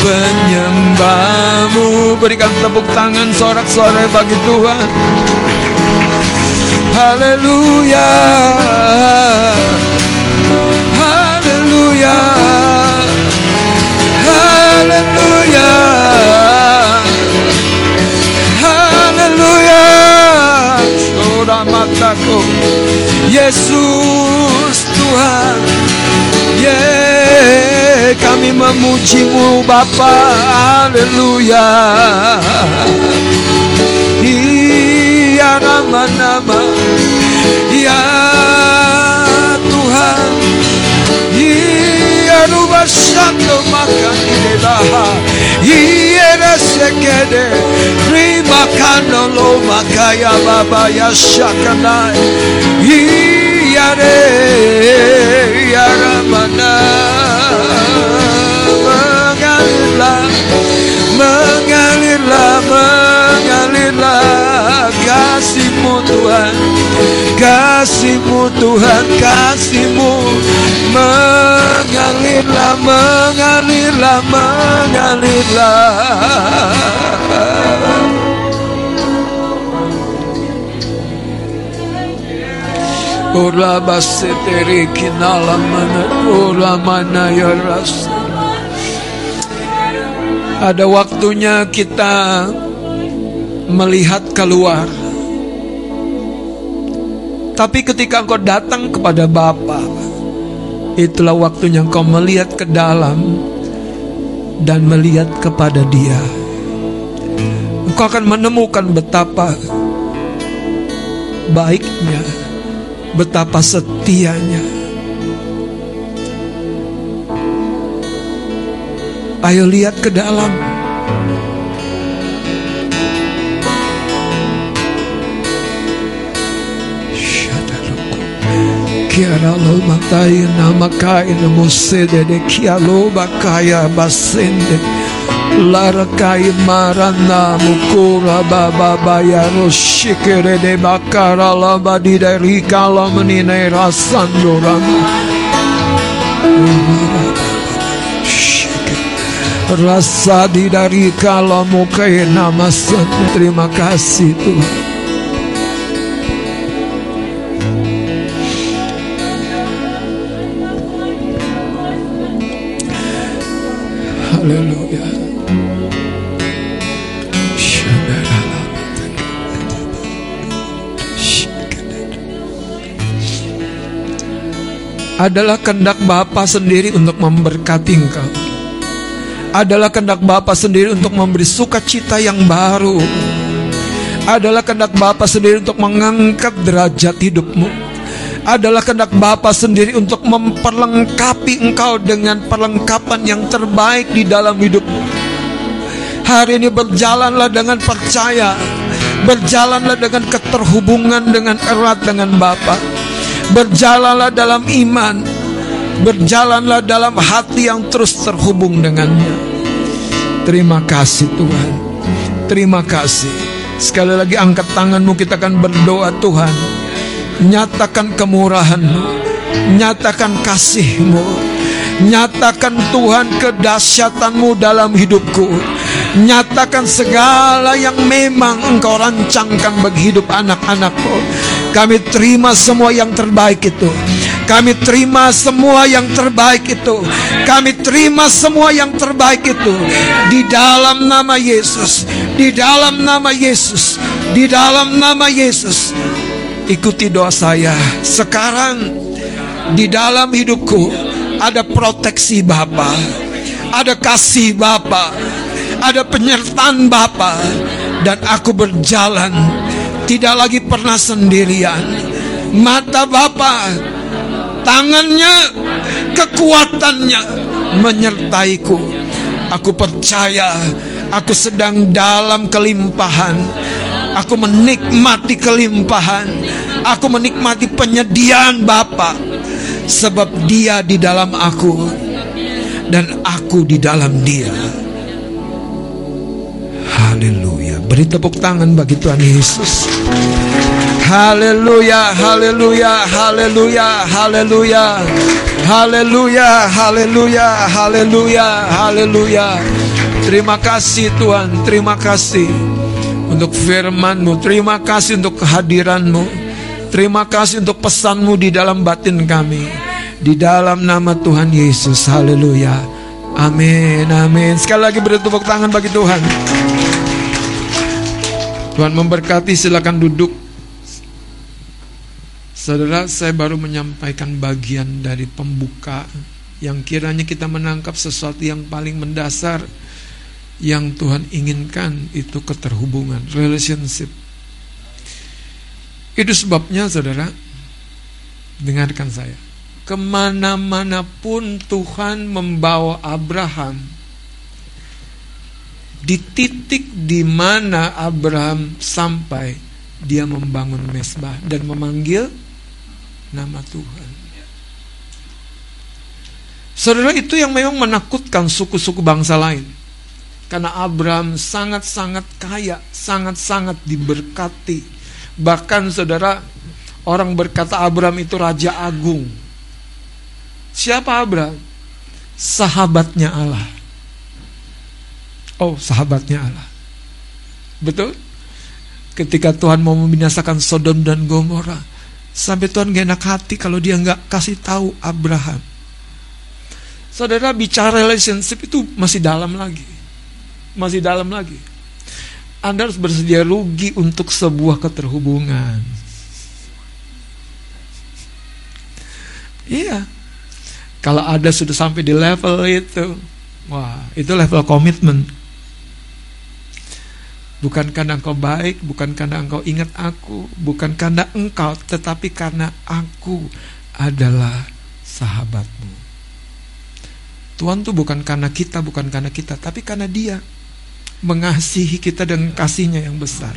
penyembahmu. Berikan tepuk tangan sorak-sorai bagi Tuhan. Haleluya. Haleluya Mataku Yesus Tuhan. Ye kami memujimu Bapa. Haleluya. Iya nama-nama Ya Tuhan Iya rubah satu makan ilaha Iya resekede Rima kanolo makaya baba ya syakanai Iya re Iya ramana. Mengalirlah Mengalirlah Mengalirlah Kasihmu Tuhan. Kasihmu Tuhan Kasihmu. Mengalirlah Mengalirlah Mengalirlah. Ora baseteri kinala mana ora mana ya rasa Ada waktunya kita melihat keluar Tapi ketika engkau datang kepada Bapa Itulah waktunya engkau melihat ke dalam Dan melihat kepada dia Engkau akan menemukan betapa baiknya betapa setianya. Ayo lihat ke dalam. Kiara lo matai nama kai namo sede de kia lo bakaya basende. Lara kai marana mukura baba bayaro shikere de bakara la badi dari kala menine rasandorama Rasa di dari kalau mukai nama Terima kasih Tuhan Adalah kehendak Bapa sendiri untuk memberkati engkau. adalah kehendak Bapa sendiri untuk memberi sukacita yang baru. Adalah kehendak Bapa sendiri untuk mengangkat derajat hidupmu. Adalah kehendak Bapa sendiri untuk memperlengkapi engkau dengan perlengkapan yang terbaik di dalam hidupmu. Hari ini berjalanlah dengan percaya. Berjalanlah dengan keterhubungan dengan erat dengan Bapa. Berjalanlah dalam iman. Berjalanlah dalam hati yang terus terhubung dengannya. Terima kasih Tuhan. Terima kasih. Sekali lagi angkat tanganmu kita akan berdoa Tuhan. Nyatakan kemurahanmu. Nyatakan kasihmu. Nyatakan Tuhan kedahsyatanmu dalam hidupku. Nyatakan segala yang memang engkau rancangkan bagi hidup anak-anakmu. Kami terima semua yang terbaik itu. Kami terima semua yang terbaik itu. Kami terima semua yang terbaik itu. Di dalam nama Yesus. Di dalam nama Yesus. Di dalam nama Yesus. Ikuti doa saya. Sekarang di dalam hidupku ada proteksi Bapa. Ada kasih Bapa. Ada penyertaan Bapa. Dan aku berjalan tidak lagi pernah sendirian. Mata Bapa tangannya, kekuatannya menyertaiku. Aku percaya aku sedang dalam kelimpahan. Aku menikmati kelimpahan. Aku menikmati penyediaan Bapa. Sebab dia di dalam aku dan aku di dalam dia. Haleluya. Beri tepuk tangan bagi Tuhan Yesus. Haleluya, haleluya, haleluya, haleluya. Haleluya, haleluya, haleluya, haleluya. Terima kasih Tuhan, terima kasih untuk firman-Mu, terima kasih untuk kehadiran-Mu. Terima kasih untuk pesan-Mu di dalam batin kami. Di dalam nama Tuhan Yesus. Haleluya. Amin, amin. Sekali lagi beri tepuk tangan bagi Tuhan. Tuhan memberkati, silakan duduk. Saudara, saya baru menyampaikan bagian dari pembuka yang kiranya kita menangkap sesuatu yang paling mendasar yang Tuhan inginkan itu keterhubungan, relationship. Itu sebabnya saudara, dengarkan saya. Ke mana-mana pun Tuhan membawa Abraham, di titik di mana Abraham sampai, dia membangun mesbah dan memanggil nama Tuhan. Saudara itu yang memang menakutkan suku-suku bangsa lain. Karena Abraham sangat-sangat kaya, sangat-sangat diberkati. Bahkan saudara, orang berkata Abraham itu raja agung. Siapa Abraham? Sahabatnya Allah. Oh, sahabatnya Allah. Betul? Ketika Tuhan mau membinasakan Sodom dan Gomora, sampai Tuhan gak enak hati kalau dia nggak kasih tahu Abraham. Saudara bicara relationship itu masih dalam lagi. Masih dalam lagi. Anda harus bersedia rugi untuk sebuah keterhubungan. Iya. Kalau ada sudah sampai di level itu, wah, itu level komitmen. Bukan karena engkau baik, bukan karena engkau ingat aku, bukan karena engkau, tetapi karena aku adalah sahabatmu. Tuhan tuh bukan karena kita, bukan karena kita, tapi karena Dia mengasihi kita dengan kasihnya yang besar.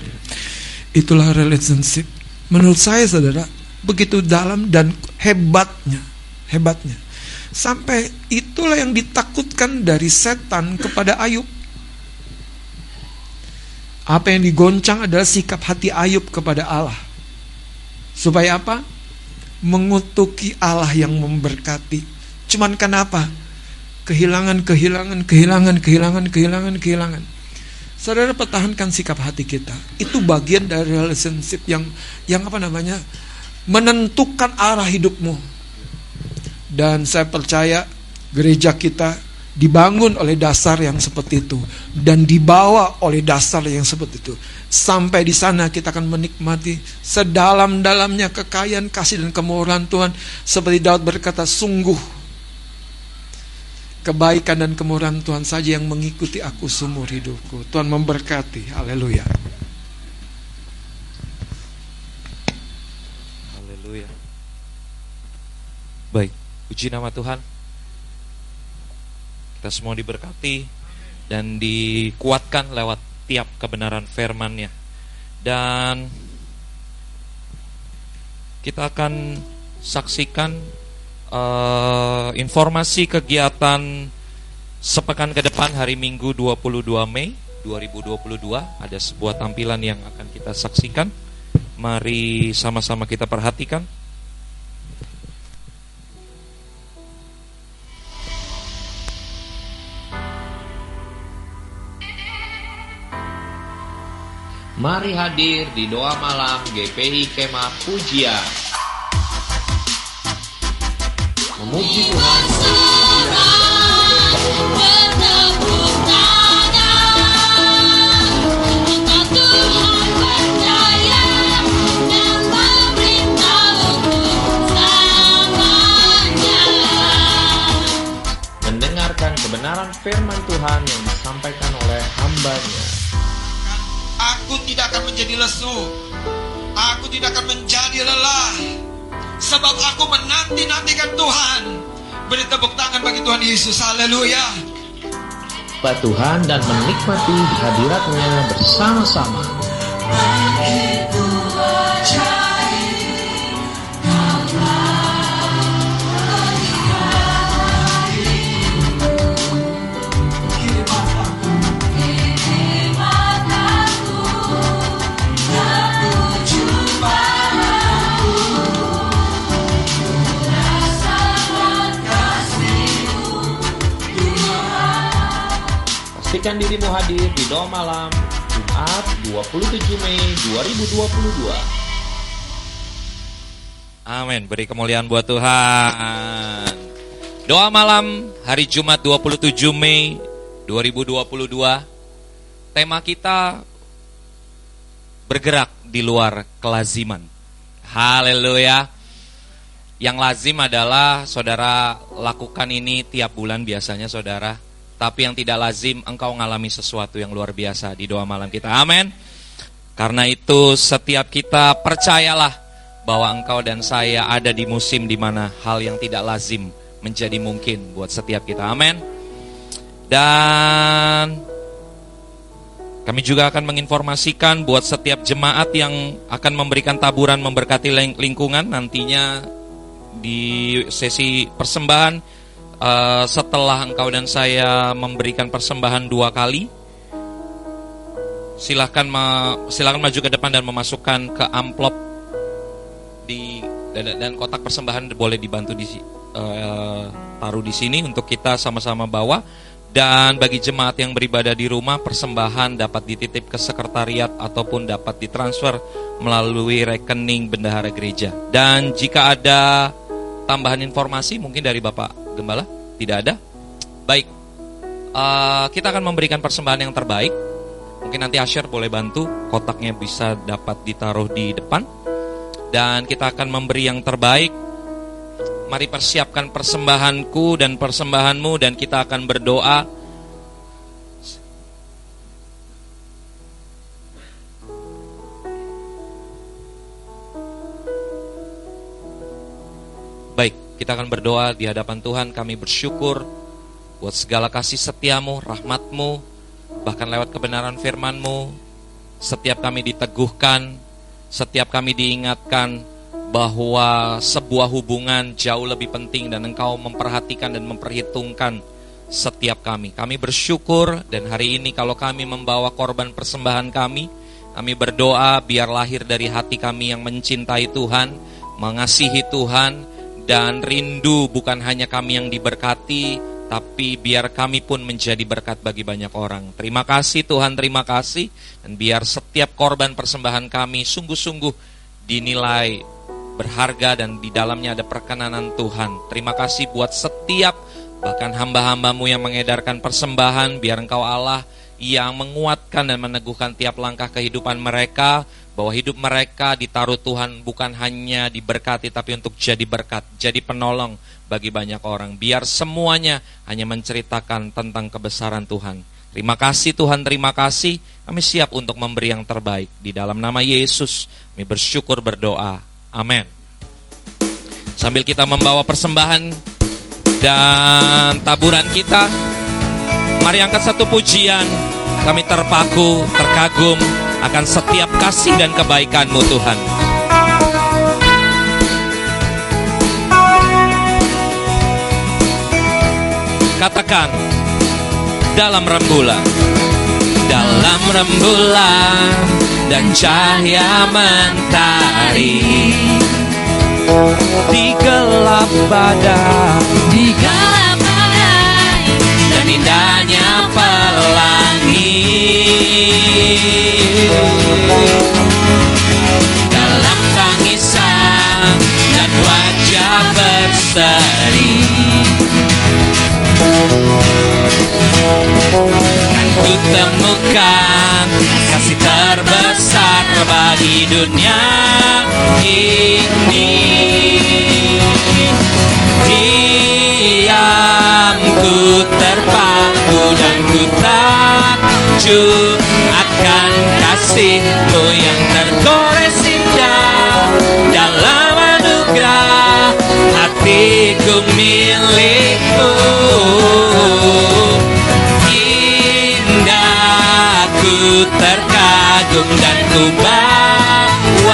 Itulah relationship. Menurut saya, saudara, begitu dalam dan hebatnya, hebatnya. Sampai itulah yang ditakutkan dari setan kepada Ayub. Apa yang digoncang adalah sikap hati Ayub kepada Allah. Supaya apa? Mengutuki Allah yang memberkati. Cuman kenapa? Kehilangan, kehilangan, kehilangan, kehilangan, kehilangan, kehilangan. Saudara pertahankan sikap hati kita. Itu bagian dari relationship yang yang apa namanya? menentukan arah hidupmu. Dan saya percaya gereja kita dibangun oleh dasar yang seperti itu dan dibawa oleh dasar yang seperti itu sampai di sana kita akan menikmati sedalam-dalamnya kekayaan kasih dan kemurahan Tuhan seperti Daud berkata sungguh Kebaikan dan kemurahan Tuhan saja yang mengikuti aku seumur hidupku. Tuhan memberkati. Haleluya. Haleluya. Baik, puji nama Tuhan. Kita semua diberkati dan dikuatkan lewat tiap kebenaran firman-Nya. Dan kita akan saksikan eh, informasi kegiatan sepekan ke depan hari Minggu 22 Mei 2022 ada sebuah tampilan yang akan kita saksikan. Mari sama-sama kita perhatikan. Mari hadir di doa malam GPI Kemah Pujian. Untuk selamanya Mendengarkan kebenaran firman Tuhan yang disampaikan oleh hambanya. Aku tidak akan menjadi lesu. Aku tidak akan menjadi lelah. Sebab aku menanti-nantikan Tuhan. Beri tepuk tangan bagi Tuhan Yesus. Haleluya. Pak Tuhan dan menikmati hadiratnya bersama-sama. Pastikan dirimu hadir di doa malam Jumat 27 Mei 2022. Amin. Beri kemuliaan buat Tuhan. Doa malam hari Jumat 27 Mei 2022. Tema kita bergerak di luar kelaziman. Haleluya. Yang lazim adalah saudara lakukan ini tiap bulan biasanya saudara. Tapi yang tidak lazim engkau mengalami sesuatu yang luar biasa di doa malam kita. Amin. Karena itu setiap kita percayalah bahwa engkau dan saya ada di musim di mana hal yang tidak lazim menjadi mungkin buat setiap kita. Amin. Dan kami juga akan menginformasikan buat setiap jemaat yang akan memberikan taburan memberkati ling- lingkungan nantinya di sesi persembahan eh, setelah engkau dan saya memberikan persembahan dua kali silahkan ma- silahkan maju ke depan dan memasukkan ke amplop di dan, dan kotak persembahan boleh dibantu di eh, taruh di sini untuk kita sama-sama bawa. Dan bagi jemaat yang beribadah di rumah persembahan dapat dititip ke sekretariat ataupun dapat ditransfer melalui rekening bendahara gereja. Dan jika ada tambahan informasi mungkin dari Bapak Gembala? Tidak ada? Baik. Eh, kita akan memberikan persembahan yang terbaik. Mungkin nanti Asher boleh bantu kotaknya bisa dapat ditaruh di depan. Dan kita akan memberi yang terbaik. Mari persiapkan persembahanku dan persembahanmu dan kita akan berdoa. Kita akan berdoa di hadapan Tuhan. Kami bersyukur buat segala kasih setiamu, rahmatmu, bahkan lewat kebenaran firmanmu. Setiap kami diteguhkan, setiap kami diingatkan bahwa sebuah hubungan jauh lebih penting dan engkau memperhatikan dan memperhitungkan setiap kami. Kami bersyukur dan hari ini kalau kami membawa korban persembahan kami, kami berdoa biar lahir dari hati kami yang mencintai Tuhan, mengasihi Tuhan dan rindu bukan hanya kami yang diberkati, tapi biar kami pun menjadi berkat bagi banyak orang. Terima kasih Tuhan, terima kasih. Dan biar setiap korban persembahan kami sungguh-sungguh dinilai berharga dan di dalamnya ada perkenanan Tuhan. Terima kasih buat setiap bahkan hamba-hambamu yang mengedarkan persembahan, biar engkau Allah yang menguatkan dan meneguhkan tiap langkah kehidupan mereka bahwa hidup mereka ditaruh Tuhan bukan hanya diberkati tapi untuk jadi berkat, jadi penolong bagi banyak orang. Biar semuanya hanya menceritakan tentang kebesaran Tuhan. Terima kasih Tuhan, terima kasih. Kami siap untuk memberi yang terbaik. Di dalam nama Yesus, kami bersyukur berdoa. Amin. Sambil kita membawa persembahan dan taburan kita, mari angkat satu pujian. Kami terpaku, terkagum akan setiap kasih dan kebaikan-Mu Tuhan. Katakan dalam rembulan dalam rembulan dan cahaya mentari di gelap badai Di gelap indahnya pelangi. Dalam tangisan dan wajah berseri. Ku temukan kasih terbesar bagi dunia ini diamku terpaku dan ku takjub akan kasihmu yang tergores indah dalam anugerah hatiku milikmu indah ku terkagum dan ku bawakan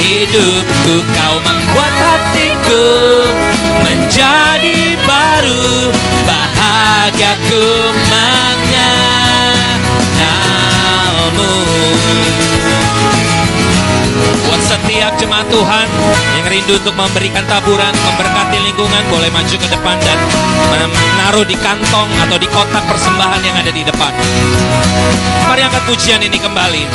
hidupku. Kau membuat hatiku menjadi bahagiaku mengenalmu Buat setiap jemaat Tuhan yang rindu untuk memberikan taburan, memberkati lingkungan, boleh maju ke depan dan menaruh di kantong atau di kotak persembahan yang ada di depan. Mari angkat pujian ini kembali.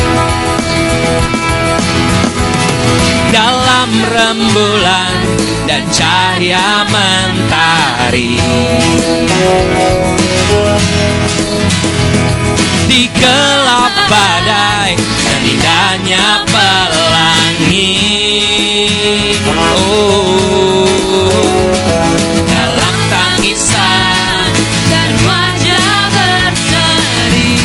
Dalam rembulan dan cahaya mentari di gelap badai dan indahnya pelangi. Oh, dalam tangisan Dan wajah berseri.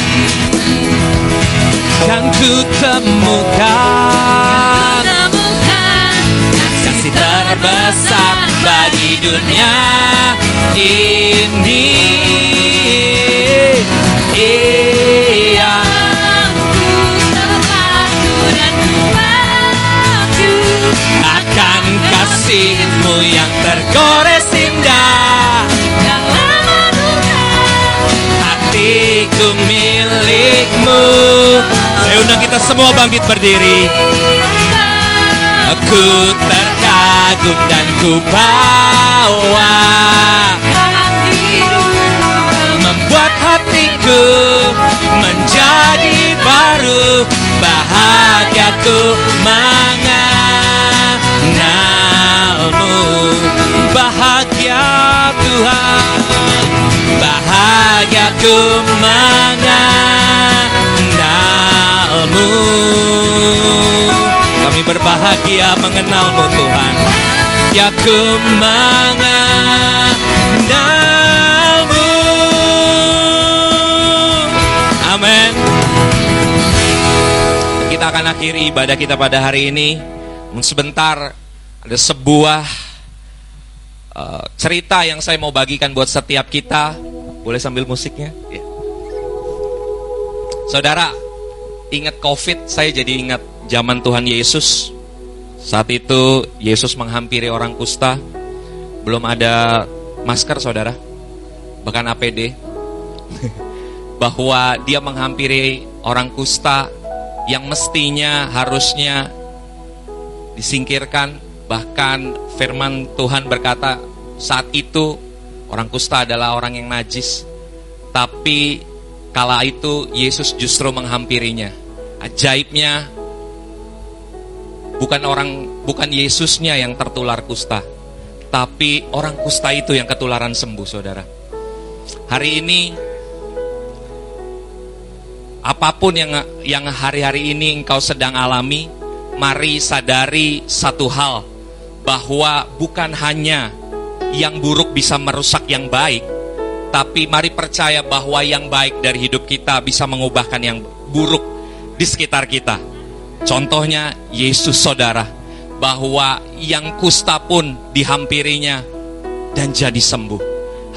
Kan ku temukan kasih terbesar bagi dunia ini. Iya. Aku terpaku dan ku akan kasihmu yang tergores indah Dalam hatiku milikmu saya undang kita semua bangkit berdiri aku terkagum dan ku bawa membuat hatiku menjadi baru bahagiaku mengenalmu bahagia Tuhan bahagiaku mengenalmu kami berbahagia mengenalmu Tuhan. Ya ku mengenalmu. Amin. Kita akan akhiri ibadah kita pada hari ini. Sebentar ada sebuah eh, cerita yang saya mau bagikan buat setiap kita. Boleh sambil musiknya? Ya. saudara ingat covid saya jadi ingat zaman Tuhan Yesus. Saat itu Yesus menghampiri orang kusta. Belum ada masker saudara. Bahkan APD bahwa dia menghampiri orang kusta yang mestinya harusnya disingkirkan. Bahkan firman Tuhan berkata saat itu orang kusta adalah orang yang najis. Tapi kala itu Yesus justru menghampirinya. Ajaibnya bukan orang bukan Yesusnya yang tertular kusta tapi orang kusta itu yang ketularan sembuh saudara. Hari ini apa pun yang yang hari-hari ini engkau sedang alami, mari sadari satu hal bahwa bukan hanya yang buruk bisa merusak yang baik, tapi mari percaya bahwa yang baik dari hidup kita bisa mengubahkan yang buruk di sekitar kita. Contohnya Yesus saudara, bahwa yang kusta pun dihampirinya dan jadi sembuh.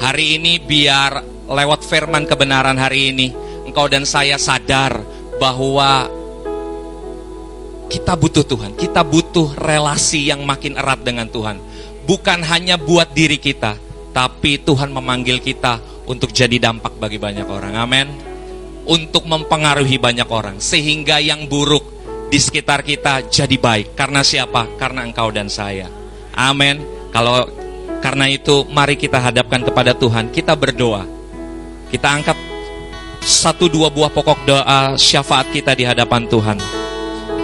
Hari ini biar lewat firman kebenaran hari ini, engkau dan saya sadar bahwa kita butuh Tuhan, kita butuh relasi yang makin erat dengan Tuhan. Bukan hanya buat diri kita, tapi Tuhan memanggil kita untuk jadi dampak bagi banyak orang. Amin. Untuk mempengaruhi banyak orang sehingga yang buruk di sekitar kita jadi baik. Karena siapa? Karena engkau dan saya. Amin. Kalau karena itu mari kita hadapkan kepada Tuhan, kita berdoa. Kita angkat satu dua buah pokok doa syafaat kita di hadapan Tuhan.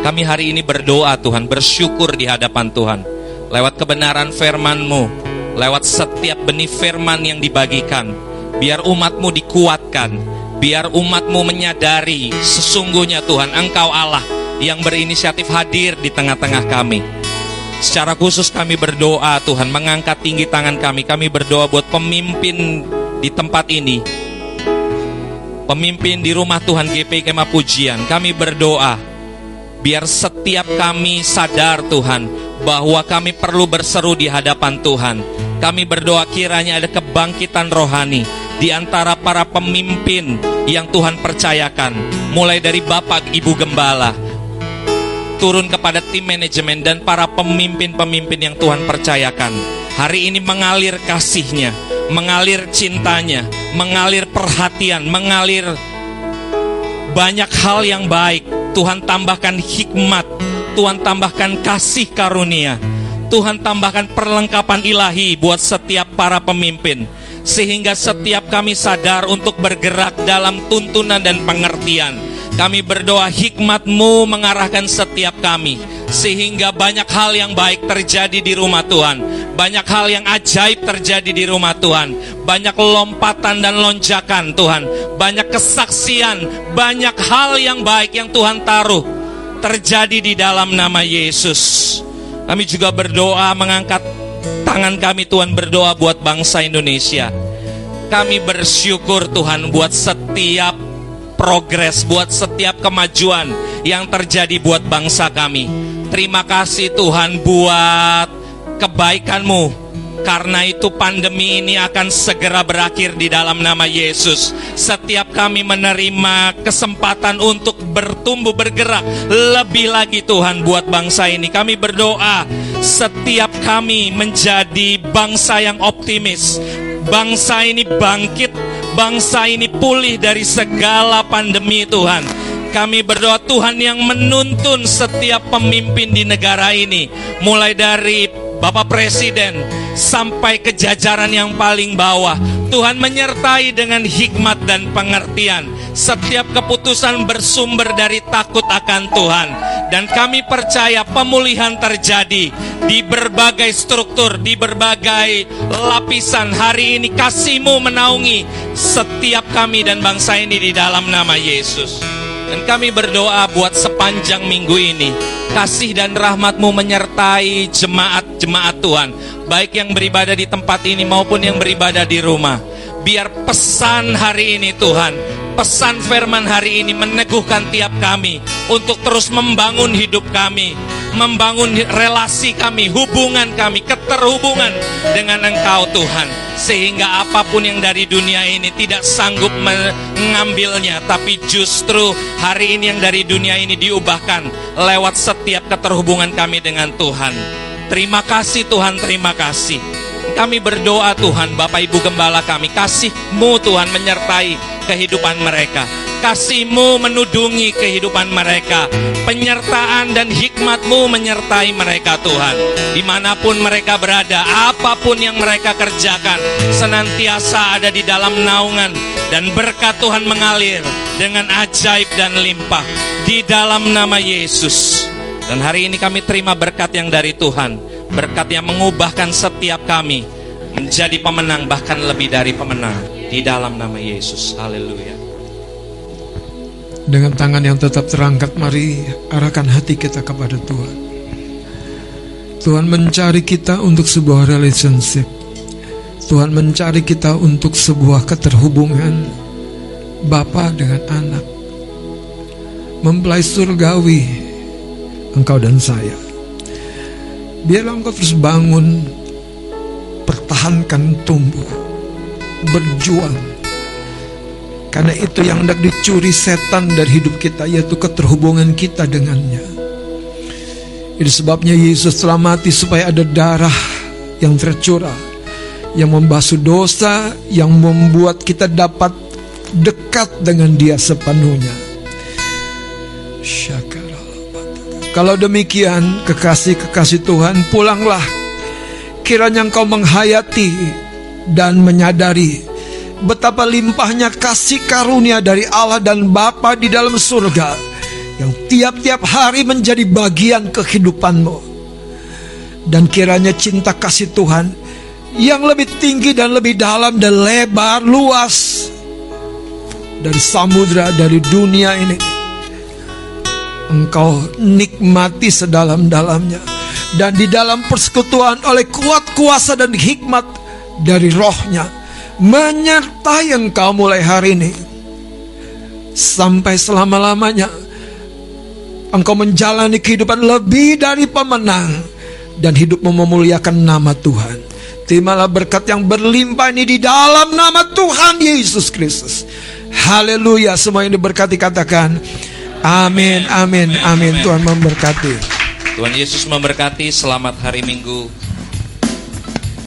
Kami hari ini berdoa Tuhan, bersyukur di hadapan Tuhan. Lewat kebenaran firman-Mu, lewat setiap benih firman yang dibagikan. Biar umatmu dikuatkan, biar umatmu menyadari sesungguhnya Tuhan Engkau Allah yang berinisiatif hadir di tengah-tengah kami. Secara khusus kami berdoa Tuhan mengangkat tinggi tangan kami. Kami berdoa buat pemimpin di tempat ini. Pemimpin di rumah Tuhan GP Kemah Pujian. Kami berdoa biar setiap kami sadar Tuhan bahwa kami perlu berseru di hadapan Tuhan. Kami berdoa kiranya ada kebangkitan rohani di antara para pemimpin yang Tuhan percayakan, mulai dari Bapak Ibu Gembala, turun kepada tim manajemen dan para pemimpin-pemimpin yang Tuhan percayakan. Hari ini mengalir kasihnya, mengalir cintanya, mengalir perhatian, mengalir banyak hal yang baik. Tuhan tambahkan hikmat, Tuhan tambahkan kasih karunia, Tuhan tambahkan perlengkapan ilahi buat setiap para pemimpin. Sehingga setiap kami sadar untuk bergerak dalam tuntunan dan pengertian. Kami berdoa hikmatmu mengarahkan setiap kami. Sehingga banyak hal yang baik terjadi di rumah Tuhan. Banyak hal yang ajaib terjadi di rumah Tuhan. Banyak lompatan dan lonjakan Tuhan. Banyak kesaksian. Banyak hal yang baik yang Tuhan taruh. Terjadi di dalam nama Yesus. Kami juga berdoa mengangkat tangan kami Tuhan berdoa buat bangsa Indonesia. Kami bersyukur Tuhan buat setiap progres, buat setiap kemajuan yang terjadi buat bangsa kami. Terima kasih Tuhan buat kebaikanmu. Karena itu pandemi ini akan segera berakhir di dalam nama Yesus. Setiap kami menerima kesempatan untuk bertumbuh bergerak lebih lagi Tuhan buat bangsa ini. Kami berdoa setiap kami menjadi bangsa yang optimis. Bangsa ini bangkit, bangsa ini pulih dari segala pandemi Tuhan. Kami berdoa Tuhan yang menuntun setiap pemimpin di negara ini, mulai dari Bapak Presiden sampai ke jajaran yang paling bawah. Tuhan menyertai dengan hikmat dan pengertian. Setiap keputusan bersumber dari takut akan Tuhan. Dan kami percaya pemulihan terjadi di berbagai struktur, di berbagai lapisan. Hari ini kasihmu menaungi setiap kami dan bangsa ini di dalam nama Yesus. Dan kami berdoa buat sepanjang minggu ini. Kasih dan rahmatmu menyertai jemaat-jemaat Tuhan. Baik yang beribadah di tempat ini maupun yang beribadah di rumah. Biar pesan hari ini Tuhan. Pesan firman hari ini meneguhkan tiap kami. Untuk terus membangun hidup kami. Membangun relasi kami, hubungan kami, keterhubungan dengan Engkau Tuhan. Sehingga apa pun yang dari dunia ini tidak sanggup mengambilnya. Tapi justru hari ini yang dari dunia ini diubahkan lewat setiap keterhubungan kami dengan Tuhan. Terima kasih Tuhan, terima kasih. Kami berdoa Tuhan, Bapak Ibu Gembala kami, kasih-Mu Tuhan menyertai kehidupan mereka. Kasih-Mu menudungi kehidupan mereka. Penyertaan dan hikmat-Mu menyertai mereka Tuhan. Di mana pun mereka berada, apa pun yang mereka kerjakan, senantiasa ada di dalam naungan. Dan berkat Tuhan mengalir dengan ajaib dan limpah. Di dalam nama Yesus. Dan hari ini kami terima berkat yang dari Tuhan. Berkat yang mengubahkan setiap kami menjadi pemenang bahkan lebih dari pemenang di dalam nama Yesus. Haleluya. Dengan tangan yang tetap terangkat, mari arahkan hati kita kepada Tuhan. Tuhan mencari kita untuk sebuah relationship. Tuhan mencari kita untuk sebuah keterhubungan Bapa dengan anak. Mempelai surgawi engkau dan saya. Biarlah engkau terus bangun, pertahankan tumbuh, berjuang. Karena itu yang hendak dicuri setan dari hidup kita yaitu keterhubungan kita dengannya. Itu sebabnya Yesus telah mati supaya ada darah yang tercurah yang membasuh dosa, yang membuat kita dapat dekat dengan Dia sepenuhnya. Syakarallah. Kalau demikian, kekasih-kekasih Tuhan, pulanglah. Kiranya engkau menghayati dan menyadari betapa limpahnya kasih karunia dari Allah dan Bapa di dalam surga yang tiap-tiap hari menjadi bagian kehidupanmu. Dan kiranya cinta kasih Tuhan yang lebih tinggi dan lebih dalam dan lebar luas dari samudra dari dunia ini engkau nikmati sedalam-dalamnya dan di dalam persekutuan oleh kuat kuasa dan hikmat dari rohnya menyertai engkau mulai hari ini sampai selama-lamanya engkau menjalani kehidupan lebih dari pemenang dan hidupmu memuliakan nama Tuhan. Terimalah berkat yang berlimpah ini di dalam nama Tuhan Yesus Kristus. Haleluya, semua yang diberkati katakan amin, amin, amin. Tuhan memberkati. Tuhan Yesus memberkati. Selamat hari Minggu.